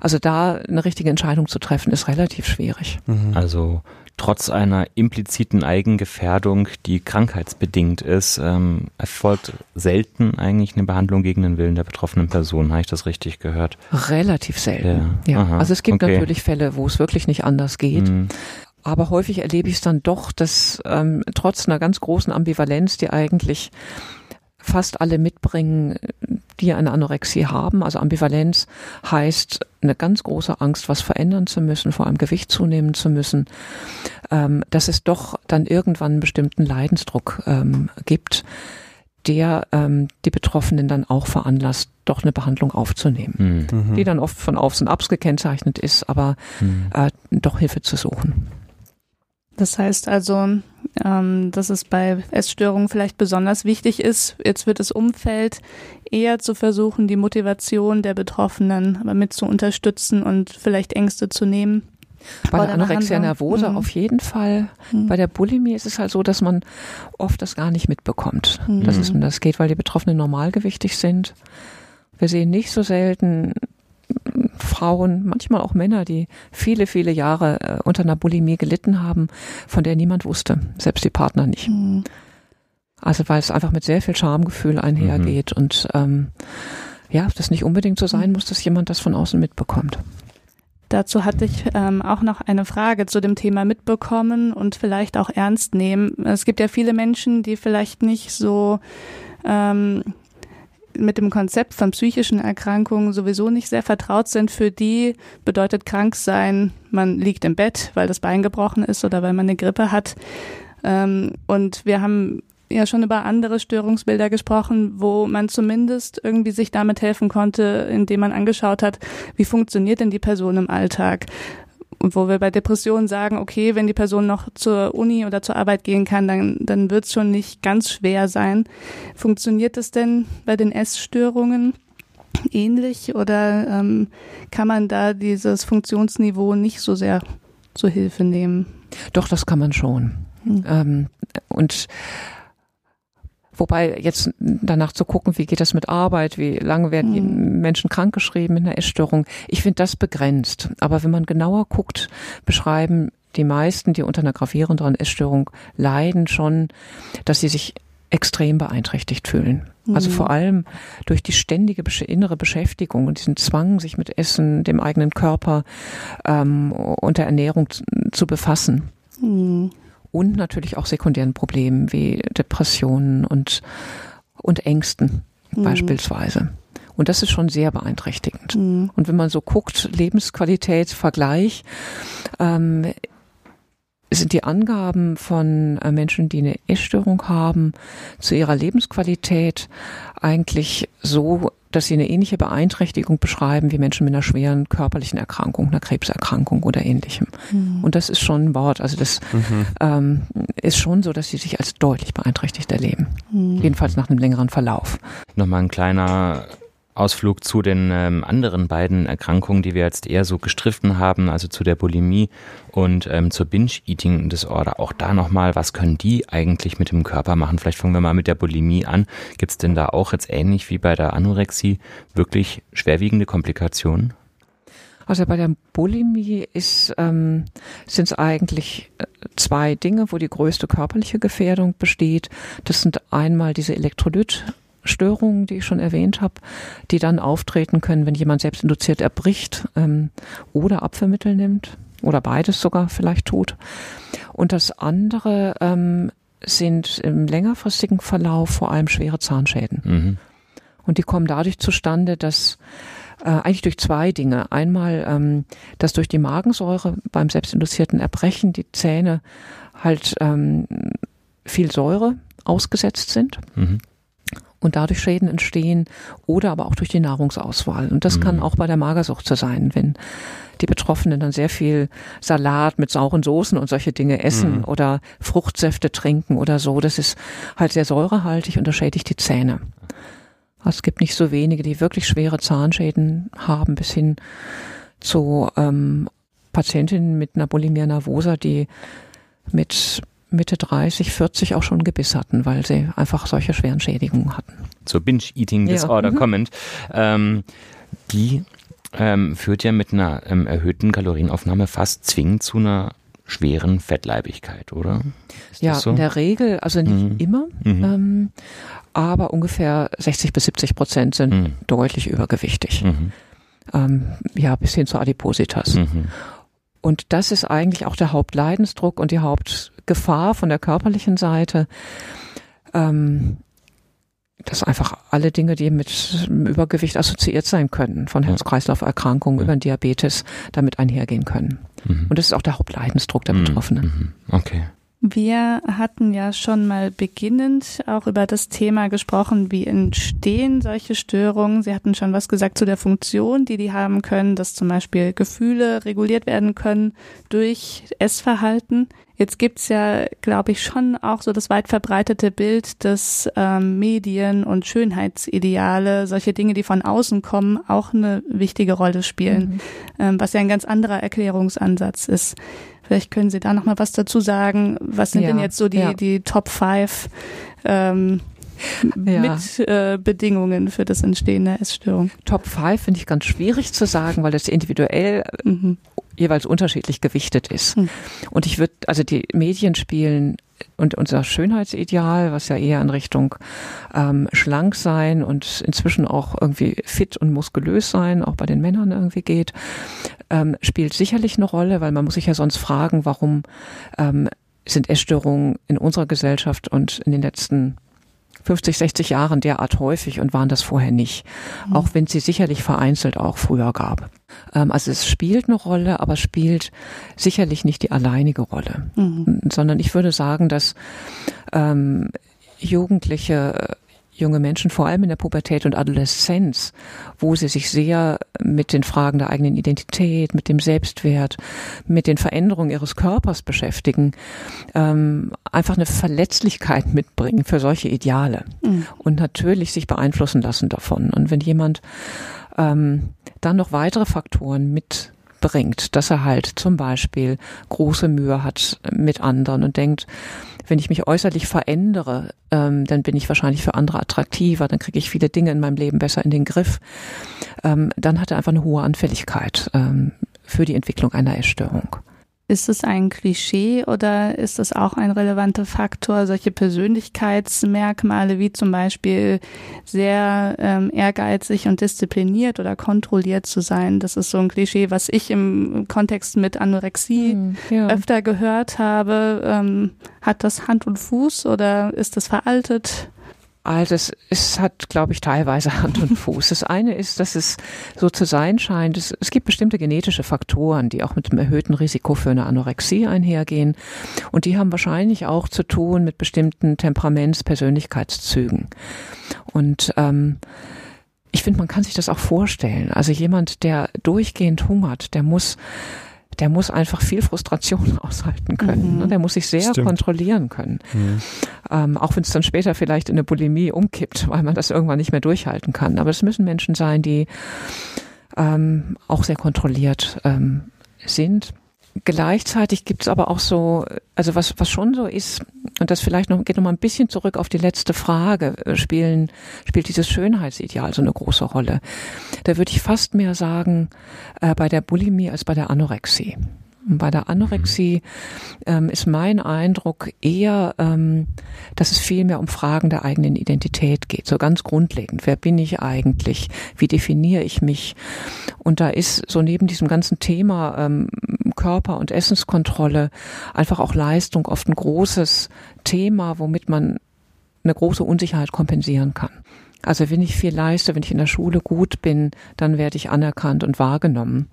Also da eine richtige Entscheidung zu treffen, ist relativ schwierig. Mhm. Also trotz einer impliziten Eigengefährdung, die krankheitsbedingt ist, ähm, erfolgt selten eigentlich eine Behandlung gegen den Willen der betroffenen Person. Habe ich das richtig gehört? Relativ selten. Ja. ja. Aha, also es gibt okay. natürlich Fälle, wo es wirklich nicht anders geht. Mhm. Aber häufig erlebe ich es dann doch, dass ähm, trotz einer ganz großen Ambivalenz, die eigentlich fast alle mitbringen, die eine Anorexie haben. Also Ambivalenz heißt eine ganz große Angst, was verändern zu müssen, vor allem Gewicht zunehmen zu müssen, ähm, dass es doch dann irgendwann einen bestimmten Leidensdruck ähm, gibt, der ähm, die Betroffenen dann auch veranlasst, doch eine Behandlung aufzunehmen, mhm. die dann oft von Aufs und Abs gekennzeichnet ist, aber mhm. äh, doch Hilfe zu suchen. Das heißt also, ähm, dass es bei Essstörungen vielleicht besonders wichtig ist, jetzt wird das Umfeld eher zu versuchen, die Motivation der Betroffenen mit zu unterstützen und vielleicht Ängste zu nehmen. Bei der Anorexia nervosa mhm. auf jeden Fall. Mhm. Bei der Bulimie ist es halt so, dass man oft das gar nicht mitbekommt, mhm. dass es um das geht, weil die Betroffenen normalgewichtig sind. Wir sehen nicht so selten Frauen, manchmal auch Männer, die viele, viele Jahre äh, unter einer Bulimie gelitten haben, von der niemand wusste, selbst die Partner nicht. Mhm. Also weil es einfach mit sehr viel Schamgefühl einhergeht mhm. und ähm, ja, das nicht unbedingt so sein muss, dass jemand das von außen mitbekommt. Dazu hatte ich ähm, auch noch eine Frage zu dem Thema mitbekommen und vielleicht auch ernst nehmen. Es gibt ja viele Menschen, die vielleicht nicht so ähm, mit dem Konzept von psychischen Erkrankungen sowieso nicht sehr vertraut sind. Für die bedeutet krank sein, man liegt im Bett, weil das Bein gebrochen ist oder weil man eine Grippe hat. Ähm, und wir haben ja schon über andere Störungsbilder gesprochen, wo man zumindest irgendwie sich damit helfen konnte, indem man angeschaut hat, wie funktioniert denn die Person im Alltag. Und wo wir bei Depressionen sagen, okay, wenn die Person noch zur Uni oder zur Arbeit gehen kann, dann, dann wird es schon nicht ganz schwer sein. Funktioniert es denn bei den Essstörungen ähnlich oder ähm, kann man da dieses Funktionsniveau nicht so sehr zur Hilfe nehmen? Doch, das kann man schon. Hm. Ähm, und Wobei jetzt danach zu gucken, wie geht das mit Arbeit, wie lange werden die mhm. Menschen krankgeschrieben mit einer Essstörung, ich finde das begrenzt. Aber wenn man genauer guckt, beschreiben die meisten, die unter einer gravierenderen Essstörung leiden, schon, dass sie sich extrem beeinträchtigt fühlen. Also vor allem durch die ständige innere Beschäftigung und diesen Zwang, sich mit Essen, dem eigenen Körper ähm, und der Ernährung zu befassen. Mhm und natürlich auch sekundären Problemen wie Depressionen und, und Ängsten mhm. beispielsweise. Und das ist schon sehr beeinträchtigend. Mhm. Und wenn man so guckt, Lebensqualität, Vergleich, ähm, sind die Angaben von äh, Menschen, die eine Essstörung haben, zu ihrer Lebensqualität eigentlich so dass sie eine ähnliche Beeinträchtigung beschreiben wie Menschen mit einer schweren körperlichen Erkrankung, einer Krebserkrankung oder ähnlichem. Mhm. Und das ist schon ein Wort. Also das mhm. ähm, ist schon so, dass sie sich als deutlich beeinträchtigt erleben. Mhm. Jedenfalls nach einem längeren Verlauf. Nochmal ein kleiner Ausflug zu den ähm, anderen beiden Erkrankungen, die wir jetzt eher so gestriffen haben, also zu der Bulimie und ähm, zur Binge-Eating-Disorder. Auch da nochmal, was können die eigentlich mit dem Körper machen? Vielleicht fangen wir mal mit der Bulimie an. Gibt es denn da auch jetzt ähnlich wie bei der Anorexie wirklich schwerwiegende Komplikationen? Also bei der Bulimie ähm, sind es eigentlich äh, zwei Dinge, wo die größte körperliche Gefährdung besteht. Das sind einmal diese Elektrolyt- Störungen, die ich schon erwähnt habe, die dann auftreten können, wenn jemand selbst induziert erbricht ähm, oder Abführmittel nimmt oder beides sogar vielleicht tut. Und das andere ähm, sind im längerfristigen Verlauf vor allem schwere Zahnschäden. Mhm. Und die kommen dadurch zustande, dass äh, eigentlich durch zwei Dinge. Einmal, ähm, dass durch die Magensäure beim selbstinduzierten Erbrechen die Zähne halt ähm, viel Säure ausgesetzt sind. Mhm und dadurch Schäden entstehen oder aber auch durch die Nahrungsauswahl. Und das mhm. kann auch bei der Magersucht so sein, wenn die Betroffenen dann sehr viel Salat mit sauren Soßen und solche Dinge essen mhm. oder Fruchtsäfte trinken oder so. Das ist halt sehr säurehaltig und das schädigt die Zähne. Also es gibt nicht so wenige, die wirklich schwere Zahnschäden haben, bis hin zu ähm, Patientinnen mit einer Bulimia nervosa, die mit Mitte 30, 40 auch schon Gebiss hatten, weil sie einfach solche schweren Schädigungen hatten. Zur Binge-Eating-Disorder ja. mhm. kommend. Ähm, die ähm, führt ja mit einer ähm, erhöhten Kalorienaufnahme fast zwingend zu einer schweren Fettleibigkeit, oder? Ist ja, so? in der Regel, also nicht mhm. immer, mhm. Ähm, aber ungefähr 60 bis 70 Prozent sind mhm. deutlich übergewichtig. Mhm. Ähm, ja, bis hin zu Adipositas. Mhm. Und das ist eigentlich auch der Hauptleidensdruck und die Hauptgefahr von der körperlichen Seite. Ähm, dass einfach alle Dinge, die mit Übergewicht assoziiert sein können, von Herz-Kreislauf-Erkrankungen ja. über Diabetes, damit einhergehen können. Mhm. Und das ist auch der Hauptleidensdruck der mhm. Betroffenen. Mhm. Okay. Wir hatten ja schon mal beginnend auch über das Thema gesprochen, wie entstehen solche Störungen. Sie hatten schon was gesagt zu der Funktion, die die haben können, dass zum Beispiel Gefühle reguliert werden können durch Essverhalten. Jetzt gibt's ja, glaube ich, schon auch so das weit verbreitete Bild, dass ähm, Medien und Schönheitsideale, solche Dinge, die von außen kommen, auch eine wichtige Rolle spielen, mhm. ähm, was ja ein ganz anderer Erklärungsansatz ist. Vielleicht können Sie da noch mal was dazu sagen. Was sind ja, denn jetzt so die, ja. die Top 5 ähm, ja. mit äh, Bedingungen für das Entstehen der Essstörung? Top 5 finde ich ganz schwierig zu sagen, weil das individuell mhm. jeweils unterschiedlich gewichtet ist. Mhm. Und ich würde, also die Medien spielen und unser Schönheitsideal, was ja eher in Richtung ähm, schlank sein und inzwischen auch irgendwie fit und muskulös sein, auch bei den Männern irgendwie geht, ähm, spielt sicherlich eine Rolle, weil man muss sich ja sonst fragen, warum ähm, sind Essstörungen in unserer Gesellschaft und in den letzten 50, 60 Jahren derart häufig und waren das vorher nicht. Mhm. Auch wenn es sie sicherlich vereinzelt auch früher gab. Ähm, also es spielt eine Rolle, aber spielt sicherlich nicht die alleinige Rolle. Mhm. Sondern ich würde sagen, dass ähm, Jugendliche junge Menschen, vor allem in der Pubertät und Adoleszenz, wo sie sich sehr mit den Fragen der eigenen Identität, mit dem Selbstwert, mit den Veränderungen ihres Körpers beschäftigen, ähm, einfach eine Verletzlichkeit mitbringen für solche Ideale mhm. und natürlich sich beeinflussen lassen davon. Und wenn jemand ähm, dann noch weitere Faktoren mit bringt, dass er halt zum Beispiel große Mühe hat mit anderen und denkt, wenn ich mich äußerlich verändere, ähm, dann bin ich wahrscheinlich für andere attraktiver, dann kriege ich viele Dinge in meinem Leben besser in den Griff. Ähm, dann hat er einfach eine hohe Anfälligkeit ähm, für die Entwicklung einer Essstörung. Ist es ein Klischee oder ist es auch ein relevanter Faktor, solche Persönlichkeitsmerkmale wie zum Beispiel sehr ähm, ehrgeizig und diszipliniert oder kontrolliert zu sein? Das ist so ein Klischee, was ich im Kontext mit Anorexie hm, ja. öfter gehört habe. Ähm, hat das Hand und Fuß oder ist das veraltet? Also es, es hat, glaube ich, teilweise Hand und Fuß. Das eine ist, dass es so zu sein scheint, es, es gibt bestimmte genetische Faktoren, die auch mit dem erhöhten Risiko für eine Anorexie einhergehen. Und die haben wahrscheinlich auch zu tun mit bestimmten Temperaments-, Persönlichkeitszügen. Und ähm, ich finde, man kann sich das auch vorstellen. Also jemand, der durchgehend hungert, der muss der muss einfach viel Frustration aushalten können. Mhm. Der muss sich sehr Stimmt. kontrollieren können. Mhm. Ähm, auch wenn es dann später vielleicht in eine Bulimie umkippt, weil man das irgendwann nicht mehr durchhalten kann. Aber es müssen Menschen sein, die ähm, auch sehr kontrolliert ähm, sind. Gleichzeitig gibt es aber auch so, also was, was schon so ist, und das vielleicht noch, geht noch mal ein bisschen zurück auf die letzte Frage, äh, spielen, spielt dieses Schönheitsideal so eine große Rolle. Da würde ich fast mehr sagen, äh, bei der Bulimie als bei der Anorexie. Und bei der Anorexie ähm, ist mein Eindruck eher, ähm, dass es viel mehr um Fragen der eigenen Identität geht, so ganz grundlegend. Wer bin ich eigentlich? Wie definiere ich mich? Und da ist so neben diesem ganzen Thema ähm, Körper- und Essenskontrolle einfach auch Leistung oft ein großes Thema, womit man eine große Unsicherheit kompensieren kann. Also wenn ich viel leiste, wenn ich in der Schule gut bin, dann werde ich anerkannt und wahrgenommen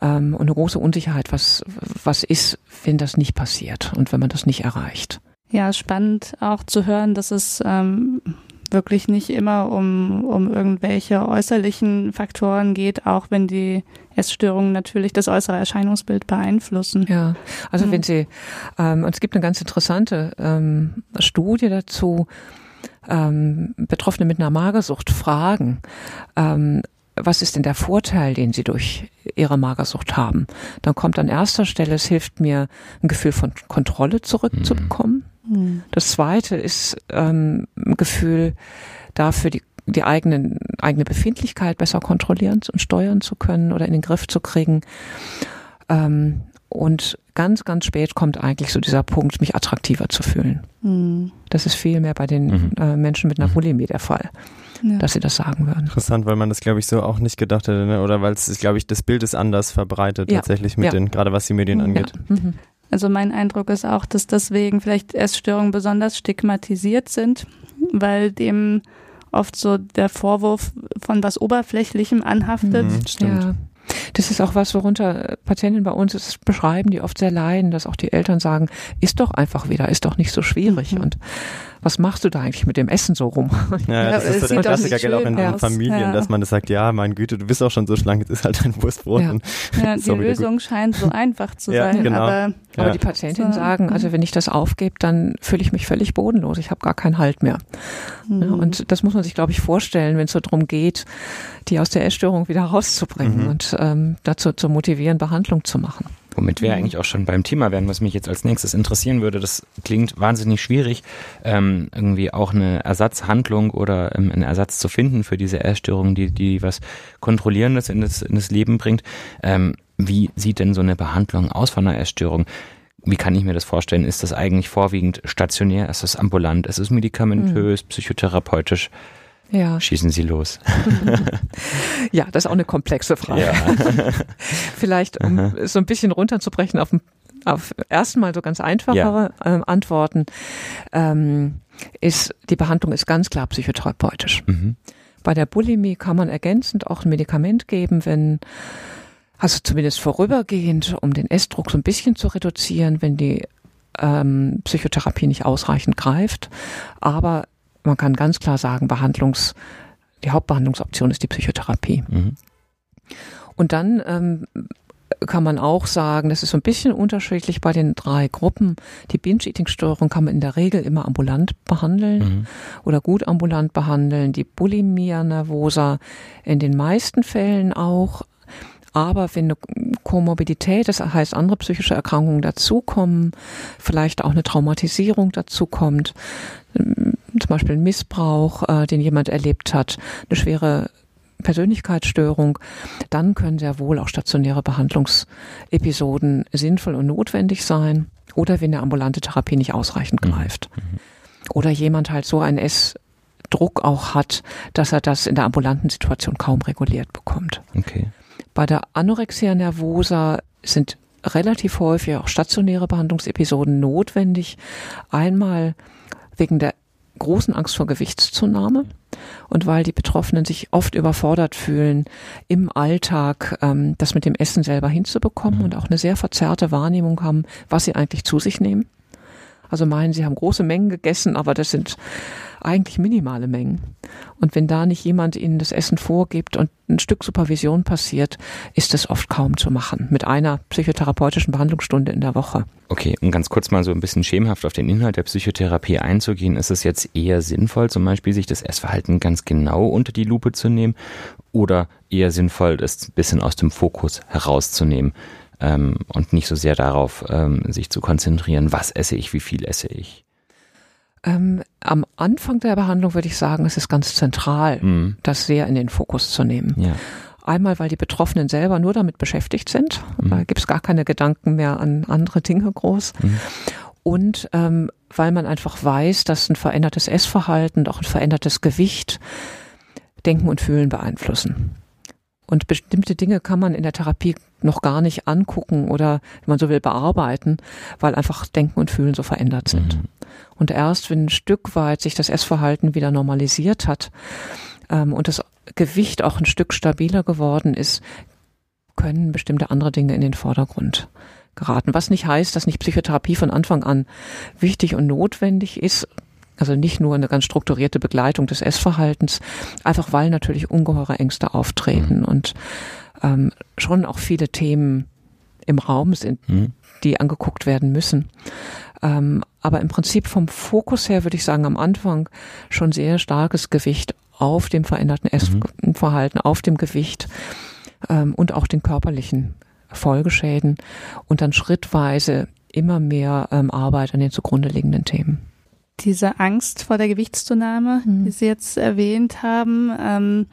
ähm, und eine große Unsicherheit, was, was ist, wenn das nicht passiert und wenn man das nicht erreicht. Ja, spannend auch zu hören, dass es ähm, wirklich nicht immer um, um irgendwelche äußerlichen Faktoren geht, auch wenn die Essstörungen natürlich das äußere Erscheinungsbild beeinflussen. Ja, also mhm. wenn Sie, ähm, und es gibt eine ganz interessante ähm, Studie dazu, ähm, Betroffene mit einer Magersucht fragen, ähm, was ist denn der Vorteil, den Sie durch Ihre Magersucht haben? Dann kommt an erster Stelle, es hilft mir, ein Gefühl von Kontrolle zurückzubekommen. Mhm. Das zweite ist ähm, ein Gefühl dafür, die, die eigenen, eigene Befindlichkeit besser kontrollieren und steuern zu können oder in den Griff zu kriegen. Ähm, und ganz, ganz spät kommt eigentlich so dieser Punkt, mich attraktiver zu fühlen. Mhm. Das ist viel mehr bei den mhm. äh, Menschen mit einer mhm. Bulimie der Fall ja. dass sie das sagen würden. Interessant, weil man das, glaube ich, so auch nicht gedacht hätte, ne? oder weil es, glaube ich, das Bild ist anders verbreitet ja. tatsächlich mit ja. den, gerade was die Medien angeht. Mhm. Also mein Eindruck ist auch, dass deswegen vielleicht Essstörungen besonders stigmatisiert sind, weil dem oft so der Vorwurf von was Oberflächlichem anhaftet. Mhm, stimmt. Ja. Das ist auch was, worunter Patienten bei uns beschreiben, die oft sehr leiden, dass auch die Eltern sagen, ist doch einfach wieder, ist doch nicht so schwierig. Mhm. Und was machst du da eigentlich mit dem Essen so rum? Ja, das ist so der Klassiker, gell, auch in, in Familien, ja. dass man das sagt, ja, mein Güte, du bist auch schon so schlank, jetzt ist halt ein Wurstbrot. Ja, ja die Lösung scheint so einfach zu sein, genau. aber, aber die Patientinnen so. sagen, also wenn ich das aufgebe, dann fühle ich mich völlig bodenlos, ich habe gar keinen Halt mehr. Mhm. und das muss man sich, glaube ich, vorstellen, wenn es so darum geht, die aus der Essstörung wieder rauszubringen mhm. und ähm, dazu zu motivieren, Behandlung zu machen. Womit wir mhm. eigentlich auch schon beim Thema wären, was mich jetzt als nächstes interessieren würde. Das klingt wahnsinnig schwierig, ähm, irgendwie auch eine Ersatzhandlung oder ähm, einen Ersatz zu finden für diese Essstörung, die, die was Kontrollierendes in das, in das Leben bringt. Ähm, wie sieht denn so eine Behandlung aus von einer Essstörung? Wie kann ich mir das vorstellen? Ist das eigentlich vorwiegend stationär? Ist das ambulant? Ist es medikamentös, mhm. psychotherapeutisch? Ja. Schießen Sie los. ja, das ist auch eine komplexe Frage. Ja. Vielleicht, um so ein bisschen runterzubrechen auf, auf erstmal so ganz einfachere ja. äh, Antworten, ähm, ist, die Behandlung ist ganz klar psychotherapeutisch. Mhm. Bei der Bulimie kann man ergänzend auch ein Medikament geben, wenn also zumindest vorübergehend, um den Essdruck so ein bisschen zu reduzieren, wenn die ähm, Psychotherapie nicht ausreichend greift. Aber man kann ganz klar sagen, Behandlungs, die Hauptbehandlungsoption ist die Psychotherapie. Mhm. Und dann ähm, kann man auch sagen, das ist so ein bisschen unterschiedlich bei den drei Gruppen. Die Binge-Eating-Störung kann man in der Regel immer ambulant behandeln mhm. oder gut ambulant behandeln. Die Bulimia nervosa in den meisten Fällen auch. Aber wenn eine Komorbidität, das heißt andere psychische Erkrankungen dazukommen, vielleicht auch eine Traumatisierung dazukommt, zum Beispiel ein Missbrauch, äh, den jemand erlebt hat, eine schwere Persönlichkeitsstörung, dann können sehr wohl auch stationäre Behandlungsepisoden sinnvoll und notwendig sein. Oder wenn eine ambulante Therapie nicht ausreichend mhm. greift. Mhm. Oder jemand halt so einen Essdruck auch hat, dass er das in der ambulanten Situation kaum reguliert bekommt. Okay. Bei der Anorexia nervosa sind relativ häufig auch stationäre Behandlungsepisoden notwendig. Einmal wegen der großen Angst vor Gewichtszunahme und weil die Betroffenen sich oft überfordert fühlen, im Alltag ähm, das mit dem Essen selber hinzubekommen mhm. und auch eine sehr verzerrte Wahrnehmung haben, was sie eigentlich zu sich nehmen. Also meinen, sie haben große Mengen gegessen, aber das sind eigentlich minimale Mengen. Und wenn da nicht jemand ihnen das Essen vorgibt und ein Stück Supervision passiert, ist es oft kaum zu machen. Mit einer psychotherapeutischen Behandlungsstunde in der Woche. Okay, um ganz kurz mal so ein bisschen schemenhaft auf den Inhalt der Psychotherapie einzugehen, ist es jetzt eher sinnvoll, zum Beispiel sich das Essverhalten ganz genau unter die Lupe zu nehmen oder eher sinnvoll, das ein bisschen aus dem Fokus herauszunehmen? ähm, und nicht so sehr darauf ähm, sich zu konzentrieren, was esse ich, wie viel esse ich. Ähm, am Anfang der Behandlung würde ich sagen, es ist ganz zentral, mhm. das sehr in den Fokus zu nehmen. Ja. Einmal, weil die Betroffenen selber nur damit beschäftigt sind. Mhm. Da gibt es gar keine Gedanken mehr an andere Dinge groß. Mhm. Und ähm, weil man einfach weiß, dass ein verändertes Essverhalten, auch ein verändertes Gewicht Denken und Fühlen beeinflussen. Und bestimmte Dinge kann man in der Therapie noch gar nicht angucken oder, wenn man so will, bearbeiten, weil einfach Denken und Fühlen so verändert sind. Mhm. Und erst, wenn ein Stück weit sich das Essverhalten wieder normalisiert hat ähm, und das Gewicht auch ein Stück stabiler geworden ist, können bestimmte andere Dinge in den Vordergrund geraten. Was nicht heißt, dass nicht Psychotherapie von Anfang an wichtig und notwendig ist, also nicht nur eine ganz strukturierte Begleitung des Essverhaltens, einfach weil natürlich ungeheure Ängste auftreten mhm. und ähm, schon auch viele Themen im Raum sind, mhm. die angeguckt werden müssen. Ähm, aber im Prinzip vom Fokus her würde ich sagen, am Anfang schon sehr starkes Gewicht auf dem veränderten mhm. Essverhalten, mhm. auf dem Gewicht ähm, und auch den körperlichen Folgeschäden und dann schrittweise immer mehr ähm, Arbeit an den zugrunde liegenden Themen diese Angst vor der Gewichtszunahme, mhm. die Sie jetzt erwähnt haben, ähm,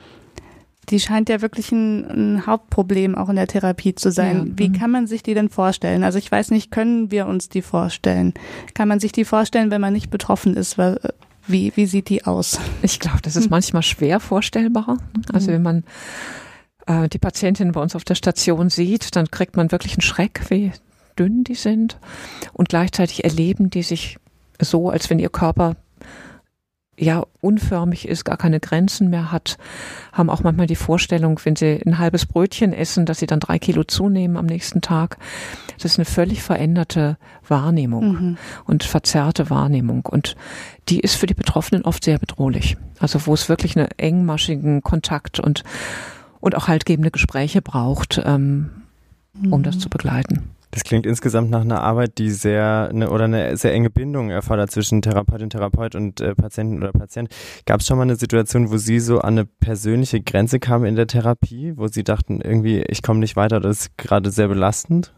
die scheint ja wirklich ein, ein, Hauptproblem auch in der Therapie zu sein. Ja. Wie mhm. kann man sich die denn vorstellen? Also ich weiß nicht, können wir uns die vorstellen? Kann man sich die vorstellen, wenn man nicht betroffen ist? Wie, wie sieht die aus? Ich glaube, das ist hm. manchmal schwer vorstellbar. Also mhm. wenn man äh, die Patientin bei uns auf der Station sieht, dann kriegt man wirklich einen Schreck, wie dünn die sind. Und gleichzeitig erleben die sich so, als wenn ihr Körper ja unförmig ist, gar keine Grenzen mehr hat, haben auch manchmal die Vorstellung, wenn sie ein halbes Brötchen essen, dass sie dann drei Kilo zunehmen am nächsten Tag. Das ist eine völlig veränderte Wahrnehmung mhm. und verzerrte Wahrnehmung. Und die ist für die Betroffenen oft sehr bedrohlich. Also wo es wirklich einen engmaschigen Kontakt und, und auch haltgebende Gespräche braucht, ähm, um mhm. das zu begleiten. Das klingt insgesamt nach einer Arbeit, die sehr eine, oder eine sehr enge Bindung erfordert zwischen Therapeutin, Therapeut und äh, Patienten oder Patient. Gab es schon mal eine Situation, wo Sie so an eine persönliche Grenze kamen in der Therapie, wo Sie dachten, irgendwie, ich komme nicht weiter, das ist gerade sehr belastend?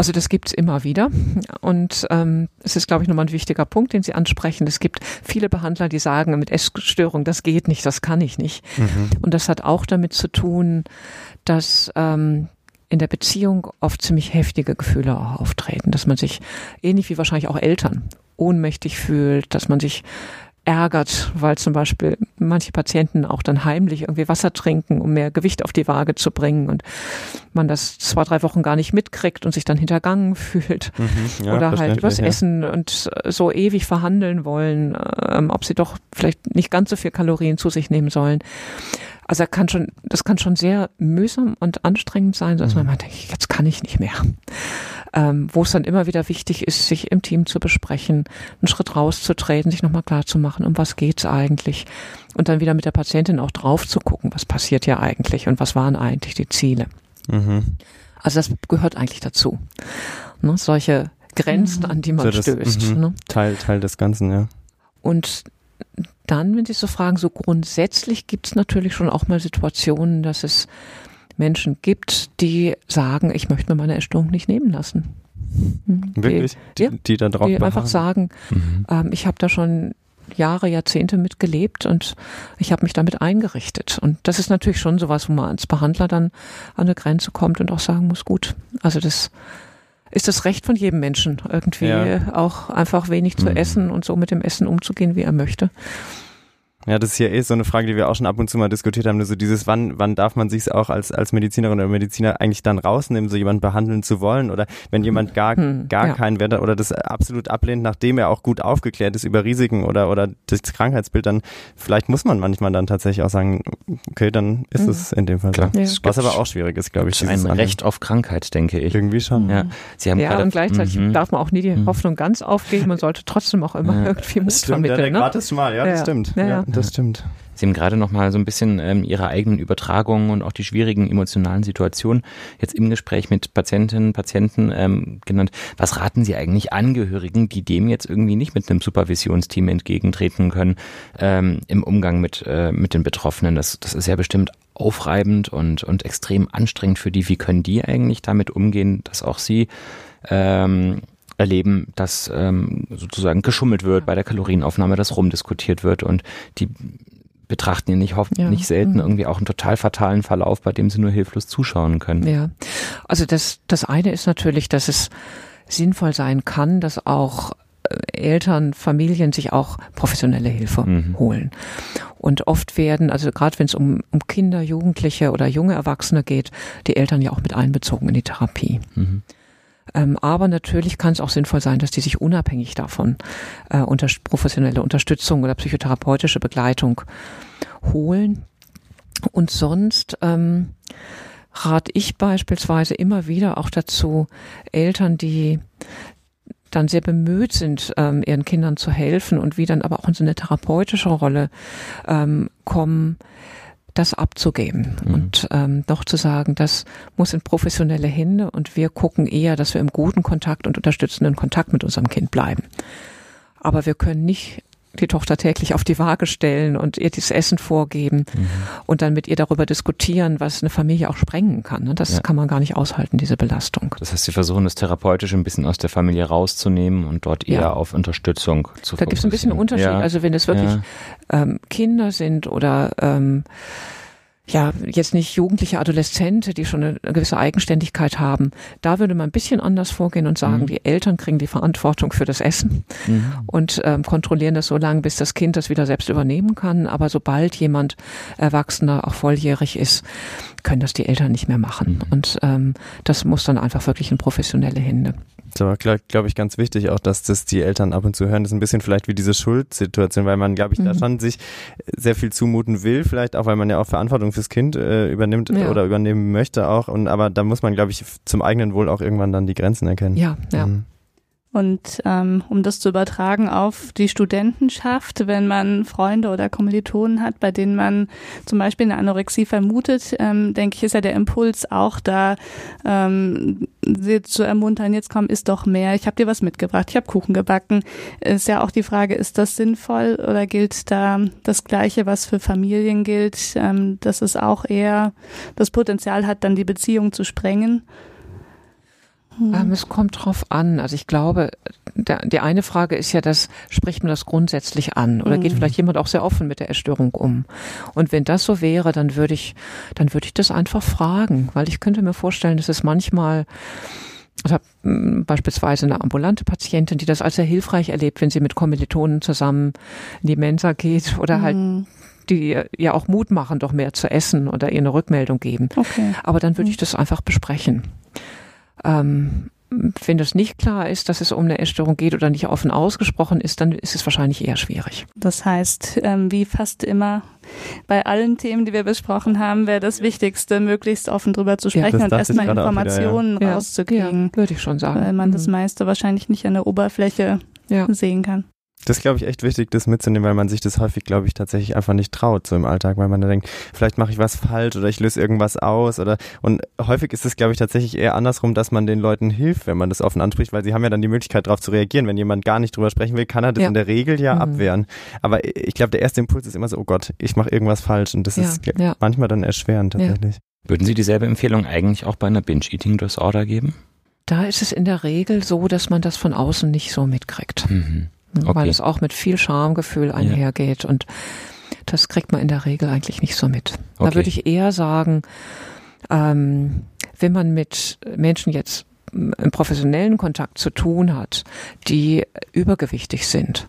Also das gibt's immer wieder und ähm, es ist, glaube ich, nochmal ein wichtiger Punkt, den Sie ansprechen. Es gibt viele Behandler, die sagen, mit Essstörung, das geht nicht, das kann ich nicht. Mhm. Und das hat auch damit zu tun, dass ähm, in der Beziehung oft ziemlich heftige Gefühle auch auftreten, dass man sich ähnlich wie wahrscheinlich auch Eltern ohnmächtig fühlt, dass man sich ärgert, weil zum Beispiel manche Patienten auch dann heimlich irgendwie Wasser trinken, um mehr Gewicht auf die Waage zu bringen und man das zwei, drei Wochen gar nicht mitkriegt und sich dann hintergangen fühlt. Mhm, ja, Oder halt übers ja. Essen und so ewig verhandeln wollen, ähm, ob sie doch vielleicht nicht ganz so viel Kalorien zu sich nehmen sollen. Also kann schon, das kann schon sehr mühsam und anstrengend sein, dass mhm. man denkt, jetzt kann ich nicht mehr ähm, wo es dann immer wieder wichtig ist, sich im Team zu besprechen, einen Schritt rauszutreten, sich nochmal klar zu machen, um was geht's eigentlich und dann wieder mit der Patientin auch drauf zu gucken, was passiert ja eigentlich und was waren eigentlich die Ziele. Mhm. Also das gehört eigentlich dazu. Ne? Solche Grenzen, mhm. an die man so das, stößt. Mhm. Ne? Teil, Teil des Ganzen, ja. Und dann, wenn Sie so fragen, so grundsätzlich gibt es natürlich schon auch mal Situationen, dass es Menschen gibt, die sagen, ich möchte mir meine Essstörung nicht nehmen lassen. Hm. Wirklich? Die, die, die da drauf Die einfach sagen, mhm. ähm, ich habe da schon Jahre, Jahrzehnte mitgelebt und ich habe mich damit eingerichtet. Und das ist natürlich schon sowas, wo man als Behandler dann an eine Grenze kommt und auch sagen muss, gut, also das ist das Recht von jedem Menschen, irgendwie ja. auch einfach wenig zu mhm. essen und so mit dem Essen umzugehen, wie er möchte. Ja, das ist ja eh so eine Frage, die wir auch schon ab und zu mal diskutiert haben. So dieses, wann, wann darf man sich auch als, als Medizinerin oder Mediziner eigentlich dann rausnehmen, so jemanden behandeln zu wollen? Oder wenn jemand gar, hm, gar ja. keinen Wert oder das absolut ablehnt, nachdem er auch gut aufgeklärt ist über Risiken oder, oder das Krankheitsbild, dann vielleicht muss man manchmal dann tatsächlich auch sagen, okay, dann ist hm. es in dem Fall Klar. so. Ja. Was aber auch schwierig ist, glaube ich. Ein Recht auf Krankheit, denke ich. Irgendwie schon. Ja, Sie haben ja und gleichzeitig mhm. darf man auch nie die mhm. Hoffnung ganz aufgeben. Man sollte trotzdem auch immer irgendwie Mut vermitteln. Ja, der ne? gratis mal, ja, das stimmt. Ja, das stimmt. Sie haben gerade noch mal so ein bisschen ähm, Ihre eigenen Übertragungen und auch die schwierigen emotionalen Situationen jetzt im Gespräch mit Patientinnen, Patienten ähm, genannt. Was raten Sie eigentlich Angehörigen, die dem jetzt irgendwie nicht mit einem Supervisionsteam entgegentreten können ähm, im Umgang mit, äh, mit den Betroffenen? Das, das ist ja bestimmt aufreibend und, und extrem anstrengend für die. Wie können die eigentlich damit umgehen, dass auch sie ähm, erleben, dass ähm, sozusagen geschummelt wird bei der Kalorienaufnahme, dass rumdiskutiert wird und die betrachten ja nicht, hoffen, ja. nicht selten mhm. irgendwie auch einen total fatalen Verlauf, bei dem sie nur hilflos zuschauen können. Ja, also das, das eine ist natürlich, dass es sinnvoll sein kann, dass auch äh, Eltern, Familien sich auch professionelle Hilfe mhm. holen. Und oft werden, also gerade wenn es um, um Kinder, Jugendliche oder junge Erwachsene geht, die Eltern ja auch mit einbezogen in die Therapie. Mhm. Ähm, aber natürlich kann es auch sinnvoll sein, dass die sich unabhängig davon äh, unter professionelle Unterstützung oder psychotherapeutische Begleitung holen. Und sonst ähm, rate ich beispielsweise immer wieder auch dazu, Eltern, die dann sehr bemüht sind, ähm, ihren Kindern zu helfen und wie dann aber auch in so eine therapeutische Rolle ähm, kommen, das abzugeben mhm. und ähm, doch zu sagen, das muss in professionelle Hände und wir gucken eher, dass wir im guten Kontakt und unterstützenden Kontakt mit unserem Kind bleiben. Aber wir können nicht die Tochter täglich auf die Waage stellen und ihr dieses Essen vorgeben mhm. und dann mit ihr darüber diskutieren, was eine Familie auch sprengen kann. Ne? Das ja. kann man gar nicht aushalten, diese Belastung. Das heißt, Sie versuchen das therapeutisch ein bisschen aus der Familie rauszunehmen und dort eher ja. auf Unterstützung zu Da gibt es ein bisschen Unterschied. Ja. Also wenn es wirklich ähm, Kinder sind oder ähm, ja, jetzt nicht jugendliche Adoleszente, die schon eine gewisse Eigenständigkeit haben. Da würde man ein bisschen anders vorgehen und sagen, mhm. die Eltern kriegen die Verantwortung für das Essen mhm. und ähm, kontrollieren das so lange, bis das Kind das wieder selbst übernehmen kann. Aber sobald jemand Erwachsener auch volljährig ist, können das die Eltern nicht mehr machen. Mhm. Und ähm, das muss dann einfach wirklich in professionelle Hände. Das war, glaube glaub ich, ganz wichtig auch, dass das die Eltern ab und zu hören. Das ist ein bisschen vielleicht wie diese Schuldsituation, weil man, glaube ich, mhm. da schon sich sehr viel zumuten will, vielleicht auch, weil man ja auch Verantwortung fürs Kind äh, übernimmt ja. oder übernehmen möchte auch. Und aber da muss man, glaube ich, zum eigenen Wohl auch irgendwann dann die Grenzen erkennen. Ja, ja. Mhm. Und ähm, um das zu übertragen auf die Studentenschaft, wenn man Freunde oder Kommilitonen hat, bei denen man zum Beispiel eine Anorexie vermutet, ähm, denke ich, ist ja der Impuls auch da, ähm, sie zu ermuntern, jetzt komm, isst doch mehr, ich habe dir was mitgebracht, ich habe Kuchen gebacken. Ist ja auch die Frage, ist das sinnvoll oder gilt da das Gleiche, was für Familien gilt, ähm, dass es auch eher das Potenzial hat, dann die Beziehung zu sprengen? Hm. Ähm, es kommt drauf an. Also ich glaube, der, die eine Frage ist ja, das spricht man das grundsätzlich an oder hm. geht vielleicht jemand auch sehr offen mit der Erstörung um? Und wenn das so wäre, dann würde ich, dann würde ich das einfach fragen, weil ich könnte mir vorstellen, dass es manchmal ich habe beispielsweise eine ambulante Patientin, die das als sehr hilfreich erlebt, wenn sie mit Kommilitonen zusammen in die Mensa geht oder halt mhm. die ja auch Mut machen, doch mehr zu essen oder ihr eine Rückmeldung geben. Okay. Aber dann würde mhm. ich das einfach besprechen. Ähm, wenn das nicht klar ist, dass es um eine Essstörung geht oder nicht offen ausgesprochen ist, dann ist es wahrscheinlich eher schwierig. Das heißt, ähm, wie fast immer bei allen Themen, die wir besprochen haben, wäre das Wichtigste, möglichst offen drüber zu sprechen ja, und erstmal Informationen wieder, ja. rauszukriegen. Ja, würde ich schon sagen. Weil man mhm. das meiste wahrscheinlich nicht an der Oberfläche sehen kann. Das ist, glaube ich, echt wichtig, das mitzunehmen, weil man sich das häufig, glaube ich, tatsächlich einfach nicht traut, so im Alltag, weil man da denkt, vielleicht mache ich was falsch oder ich löse irgendwas aus oder und häufig ist es, glaube ich, tatsächlich eher andersrum, dass man den Leuten hilft, wenn man das offen anspricht, weil sie haben ja dann die Möglichkeit, darauf zu reagieren. Wenn jemand gar nicht drüber sprechen will, kann er das ja. in der Regel ja mhm. abwehren. Aber ich glaube, der erste Impuls ist immer so, oh Gott, ich mache irgendwas falsch und das ja, ist ja. manchmal dann erschwerend tatsächlich. Würden Sie dieselbe Empfehlung eigentlich auch bei einer Binge-Eating-Disorder geben? Da ist es in der Regel so, dass man das von außen nicht so mitkriegt. Mhm. Okay. Weil es auch mit viel Schamgefühl einhergeht. Ja. Und das kriegt man in der Regel eigentlich nicht so mit. Okay. Da würde ich eher sagen, ähm, wenn man mit Menschen jetzt im professionellen Kontakt zu tun hat, die übergewichtig sind,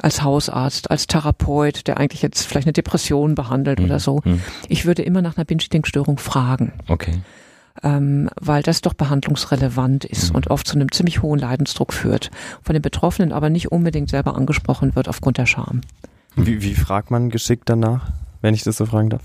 als Hausarzt, als Therapeut, der eigentlich jetzt vielleicht eine Depression behandelt mhm. oder so, mhm. ich würde immer nach einer Binge-Eating-Störung fragen. Okay ähm, weil das doch behandlungsrelevant ist mhm. und oft zu einem ziemlich hohen Leidensdruck führt, von den Betroffenen aber nicht unbedingt selber angesprochen wird aufgrund der Scham. Wie, wie fragt man geschickt danach, wenn ich das so fragen darf?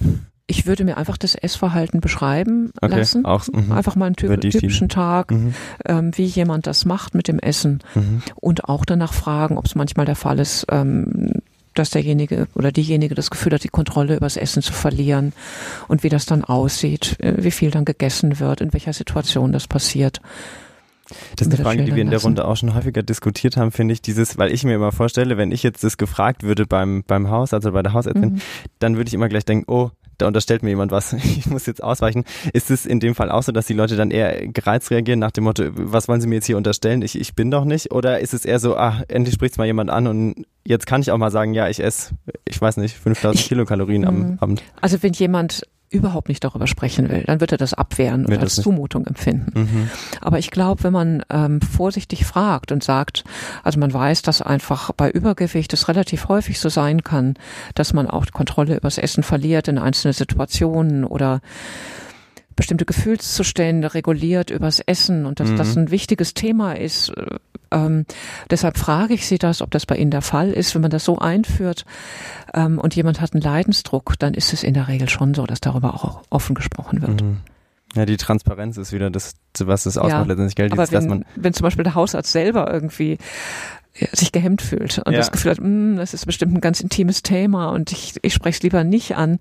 Ich würde mir einfach das Essverhalten beschreiben okay, lassen. Auch, mh. Einfach mal einen typ, typischen Tag, mhm. ähm, wie jemand das macht mit dem Essen. Mhm. Und auch danach fragen, ob es manchmal der Fall ist, ähm, dass derjenige oder diejenige das Gefühl hat, die Kontrolle übers Essen zu verlieren und wie das dann aussieht, äh, wie viel dann gegessen wird, in welcher Situation das passiert. Das ist eine Frage, die wir in der Runde auch schon häufiger diskutiert haben, finde ich, dieses, weil ich mir immer vorstelle, wenn ich jetzt das gefragt würde beim, beim Haus, also bei der Hausärztin, mhm. dann würde ich immer gleich denken, oh, da unterstellt mir jemand was, ich muss jetzt ausweichen. Ist es in dem Fall auch so, dass die Leute dann eher gereizt reagieren nach dem Motto, was wollen sie mir jetzt hier unterstellen? Ich, ich bin doch nicht? Oder ist es eher so, ah, endlich spricht es mal jemand an und jetzt kann ich auch mal sagen, ja, ich esse, ich weiß nicht, 5000 Kilokalorien am mhm. Abend. Also wenn jemand überhaupt nicht darüber sprechen will, dann wird er das abwehren und als Zumutung empfinden. Mhm. Aber ich glaube, wenn man ähm, vorsichtig fragt und sagt, also man weiß, dass einfach bei Übergewicht es relativ häufig so sein kann, dass man auch Kontrolle übers Essen verliert in einzelnen Situationen oder bestimmte Gefühlszustände reguliert übers Essen und dass mhm. das ein wichtiges Thema ist. Äh, ähm, deshalb frage ich Sie das, ob das bei Ihnen der Fall ist. Wenn man das so einführt ähm, und jemand hat einen Leidensdruck, dann ist es in der Regel schon so, dass darüber auch offen gesprochen wird. Mhm. Ja, die Transparenz ist wieder das, was das ausmacht ja, letztendlich Geld. Aber wenn, man wenn zum Beispiel der Hausarzt selber irgendwie sich gehemmt fühlt und ja. das Gefühl hat, mm, das ist bestimmt ein ganz intimes Thema und ich, ich spreche es lieber nicht an,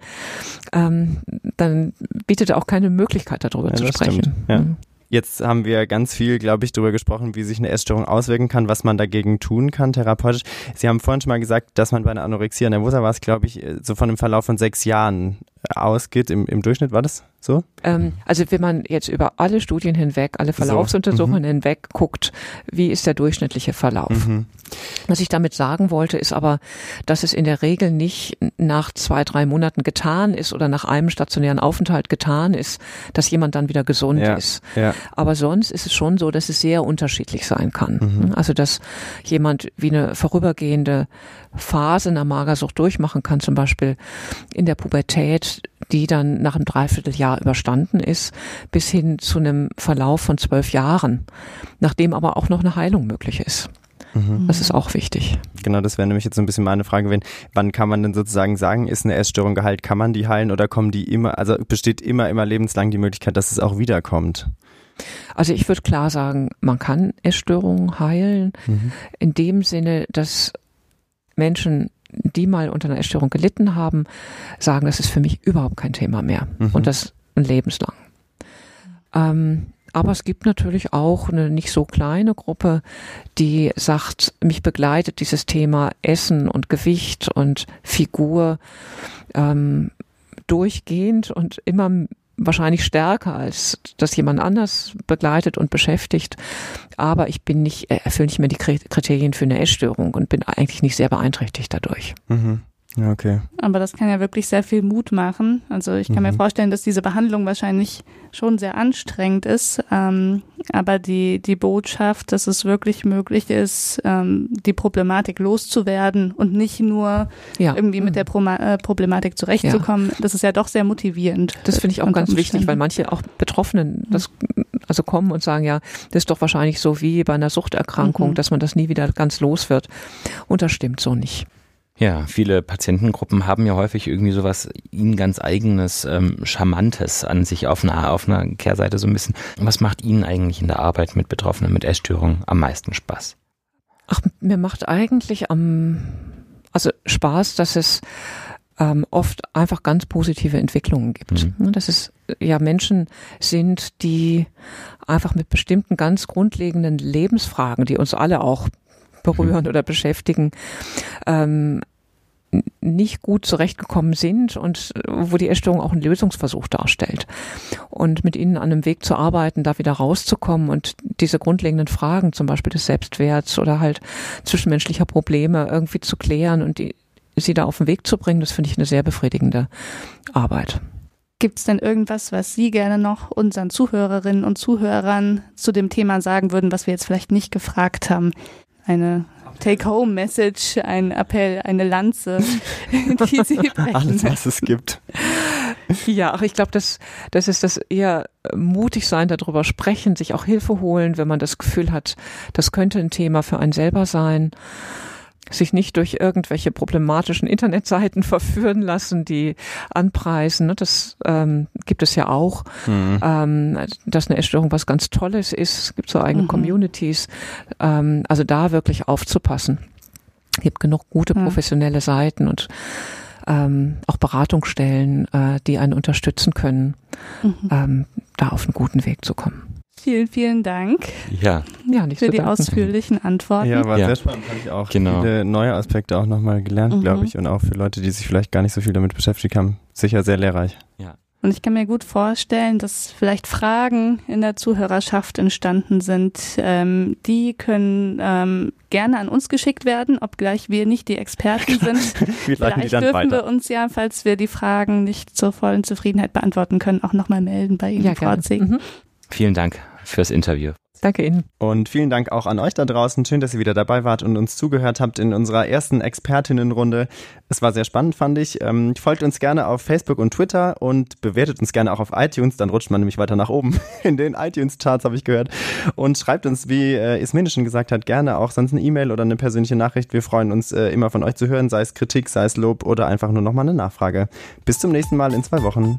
ähm, dann bietet er auch keine Möglichkeit darüber ja, zu sprechen. Mhm. Jetzt haben wir ganz viel, glaube ich, darüber gesprochen, wie sich eine Essstörung auswirken kann, was man dagegen tun kann therapeutisch. Sie haben vorhin schon mal gesagt, dass man bei einer Anorexia nervosa war es, glaube ich, so von einem Verlauf von sechs Jahren ausgeht. Im, im Durchschnitt war das so? Ähm, also wenn man jetzt über alle Studien hinweg, alle Verlaufsuntersuchungen so. mhm. hinweg guckt, wie ist der durchschnittliche Verlauf? Mhm. Was ich damit sagen wollte, ist aber, dass es in der Regel nicht nach zwei, drei Monaten getan ist oder nach einem stationären Aufenthalt getan ist, dass jemand dann wieder gesund ja, ist. Ja. Aber sonst ist es schon so, dass es sehr unterschiedlich sein kann. Mhm. Also dass jemand wie eine vorübergehende Phase einer Magersucht durchmachen kann, zum Beispiel in der Pubertät, die dann nach einem Dreivierteljahr überstanden ist, bis hin zu einem Verlauf von zwölf Jahren, nachdem aber auch noch eine Heilung möglich ist. Mhm. Das ist auch wichtig. Genau, das wäre nämlich jetzt so ein bisschen meine Frage, wenn, wann kann man denn sozusagen sagen, ist eine Essstörung geheilt, kann man die heilen oder kommen die immer, also besteht immer, immer lebenslang die Möglichkeit, dass es auch wiederkommt? Also ich würde klar sagen, man kann Essstörungen heilen, mhm. in dem Sinne, dass Menschen, die mal unter einer Essstörung gelitten haben, sagen, das ist für mich überhaupt kein Thema mehr mhm. und das lebenslang. Ähm, aber es gibt natürlich auch eine nicht so kleine Gruppe, die sagt, mich begleitet dieses Thema Essen und Gewicht und Figur ähm, durchgehend und immer wahrscheinlich stärker, als das jemand anders begleitet und beschäftigt. Aber ich bin nicht, äh, erfülle nicht mehr die Kriterien für eine Essstörung und bin eigentlich nicht sehr beeinträchtigt dadurch. Mhm. Ja, okay. Aber das kann ja wirklich sehr viel Mut machen. Also ich kann mhm. mir vorstellen, dass diese Behandlung wahrscheinlich schon sehr anstrengend ist. Ähm, aber die, die Botschaft, dass es wirklich möglich ist, ähm, die Problematik loszuwerden und nicht nur ja. irgendwie mit der Pro äh, Problematik zurechtzukommen, ja. das ist ja doch sehr motivierend. Das finde ich auch ganz wichtig, weil manche auch Betroffenen das also kommen und sagen, ja, das ist doch wahrscheinlich so wie bei einer Suchterkrankung, mhm. dass man das nie wieder ganz los wird. Und das stimmt so nicht. Ja, viele Patientengruppen haben ja häufig irgendwie sowas ihnen ganz eigenes, ähm, Charmantes an sich auf einer, auf einer Kehrseite so ein bisschen. Was macht Ihnen eigentlich in der Arbeit mit Betroffenen mit Essstörungen am meisten Spaß? Ach, mir macht eigentlich am, also Spaß, dass es ähm, oft einfach ganz positive Entwicklungen gibt. Mhm. Ne, dass es ja Menschen sind, die einfach mit bestimmten ganz grundlegenden Lebensfragen, die uns alle auch berühren oder beschäftigen, ähm, nicht gut zurechtgekommen sind und wo die Essstörung auch einen Lösungsversuch darstellt. Und mit ihnen an einem Weg zu arbeiten, da wieder rauszukommen und diese grundlegenden Fragen, zum Beispiel des Selbstwerts oder halt zwischenmenschlicher Probleme irgendwie zu klären und die, sie da auf den Weg zu bringen, das finde ich eine sehr befriedigende Arbeit. Gibt es denn irgendwas, was Sie gerne noch unseren Zuhörerinnen und Zuhörern zu dem Thema sagen würden, was wir jetzt vielleicht nicht gefragt haben? Eine Take-Home-Message, ein Appell, eine Lanze, die Sie brechen. Alles, was es gibt. Ja, ach, ich glaube, das, das ist das eher mutig sein, darüber sprechen, sich auch Hilfe holen, wenn man das Gefühl hat, das könnte ein Thema für einen selber sein sich nicht durch irgendwelche problematischen Internetseiten verführen lassen, die anpreisen. Ne? Das ähm, gibt es ja auch, mhm. ähm, dass eine Essstörung was ganz Tolles ist. Es gibt so eigene mhm. Communities. Ähm, also da wirklich aufzupassen. Es gibt genug gute professionelle Seiten und ähm, auch Beratungsstellen, äh, die einen unterstützen können, mhm. ähm, da auf einen guten Weg zu kommen. Vielen, vielen Dank. Ja. Ja, nicht für die danken. ausführlichen Antworten. Ja, war ja. sehr spannend. Habe ich auch genau. viele neue Aspekte auch nochmal gelernt, mhm. glaube ich. Und auch für Leute, die sich vielleicht gar nicht so viel damit beschäftigt haben, sicher sehr lehrreich. Ja. Und ich kann mir gut vorstellen, dass vielleicht Fragen in der Zuhörerschaft entstanden sind. Ähm, die können ähm, gerne an uns geschickt werden, obgleich wir nicht die Experten sind. vielleicht dürfen weiter. wir uns ja, falls wir die Fragen nicht zur vollen Zufriedenheit beantworten können, auch nochmal melden bei Ihnen, ja, Frau Zing. Mhm. Vielen Dank fürs Interview. Danke Ihnen. Und vielen Dank auch an euch da draußen. Schön, dass ihr wieder dabei wart und uns zugehört habt in unserer ersten Expertinnenrunde. Es war sehr spannend, fand ich. Ähm, folgt uns gerne auf Facebook und Twitter und bewertet uns gerne auch auf iTunes. Dann rutscht man nämlich weiter nach oben in den iTunes-Charts, habe ich gehört. Und schreibt uns, wie äh, Ismene schon gesagt hat, gerne auch sonst eine E-Mail oder eine persönliche Nachricht. Wir freuen uns äh, immer von euch zu hören, sei es Kritik, sei es Lob oder einfach nur nochmal eine Nachfrage. Bis zum nächsten Mal in zwei Wochen.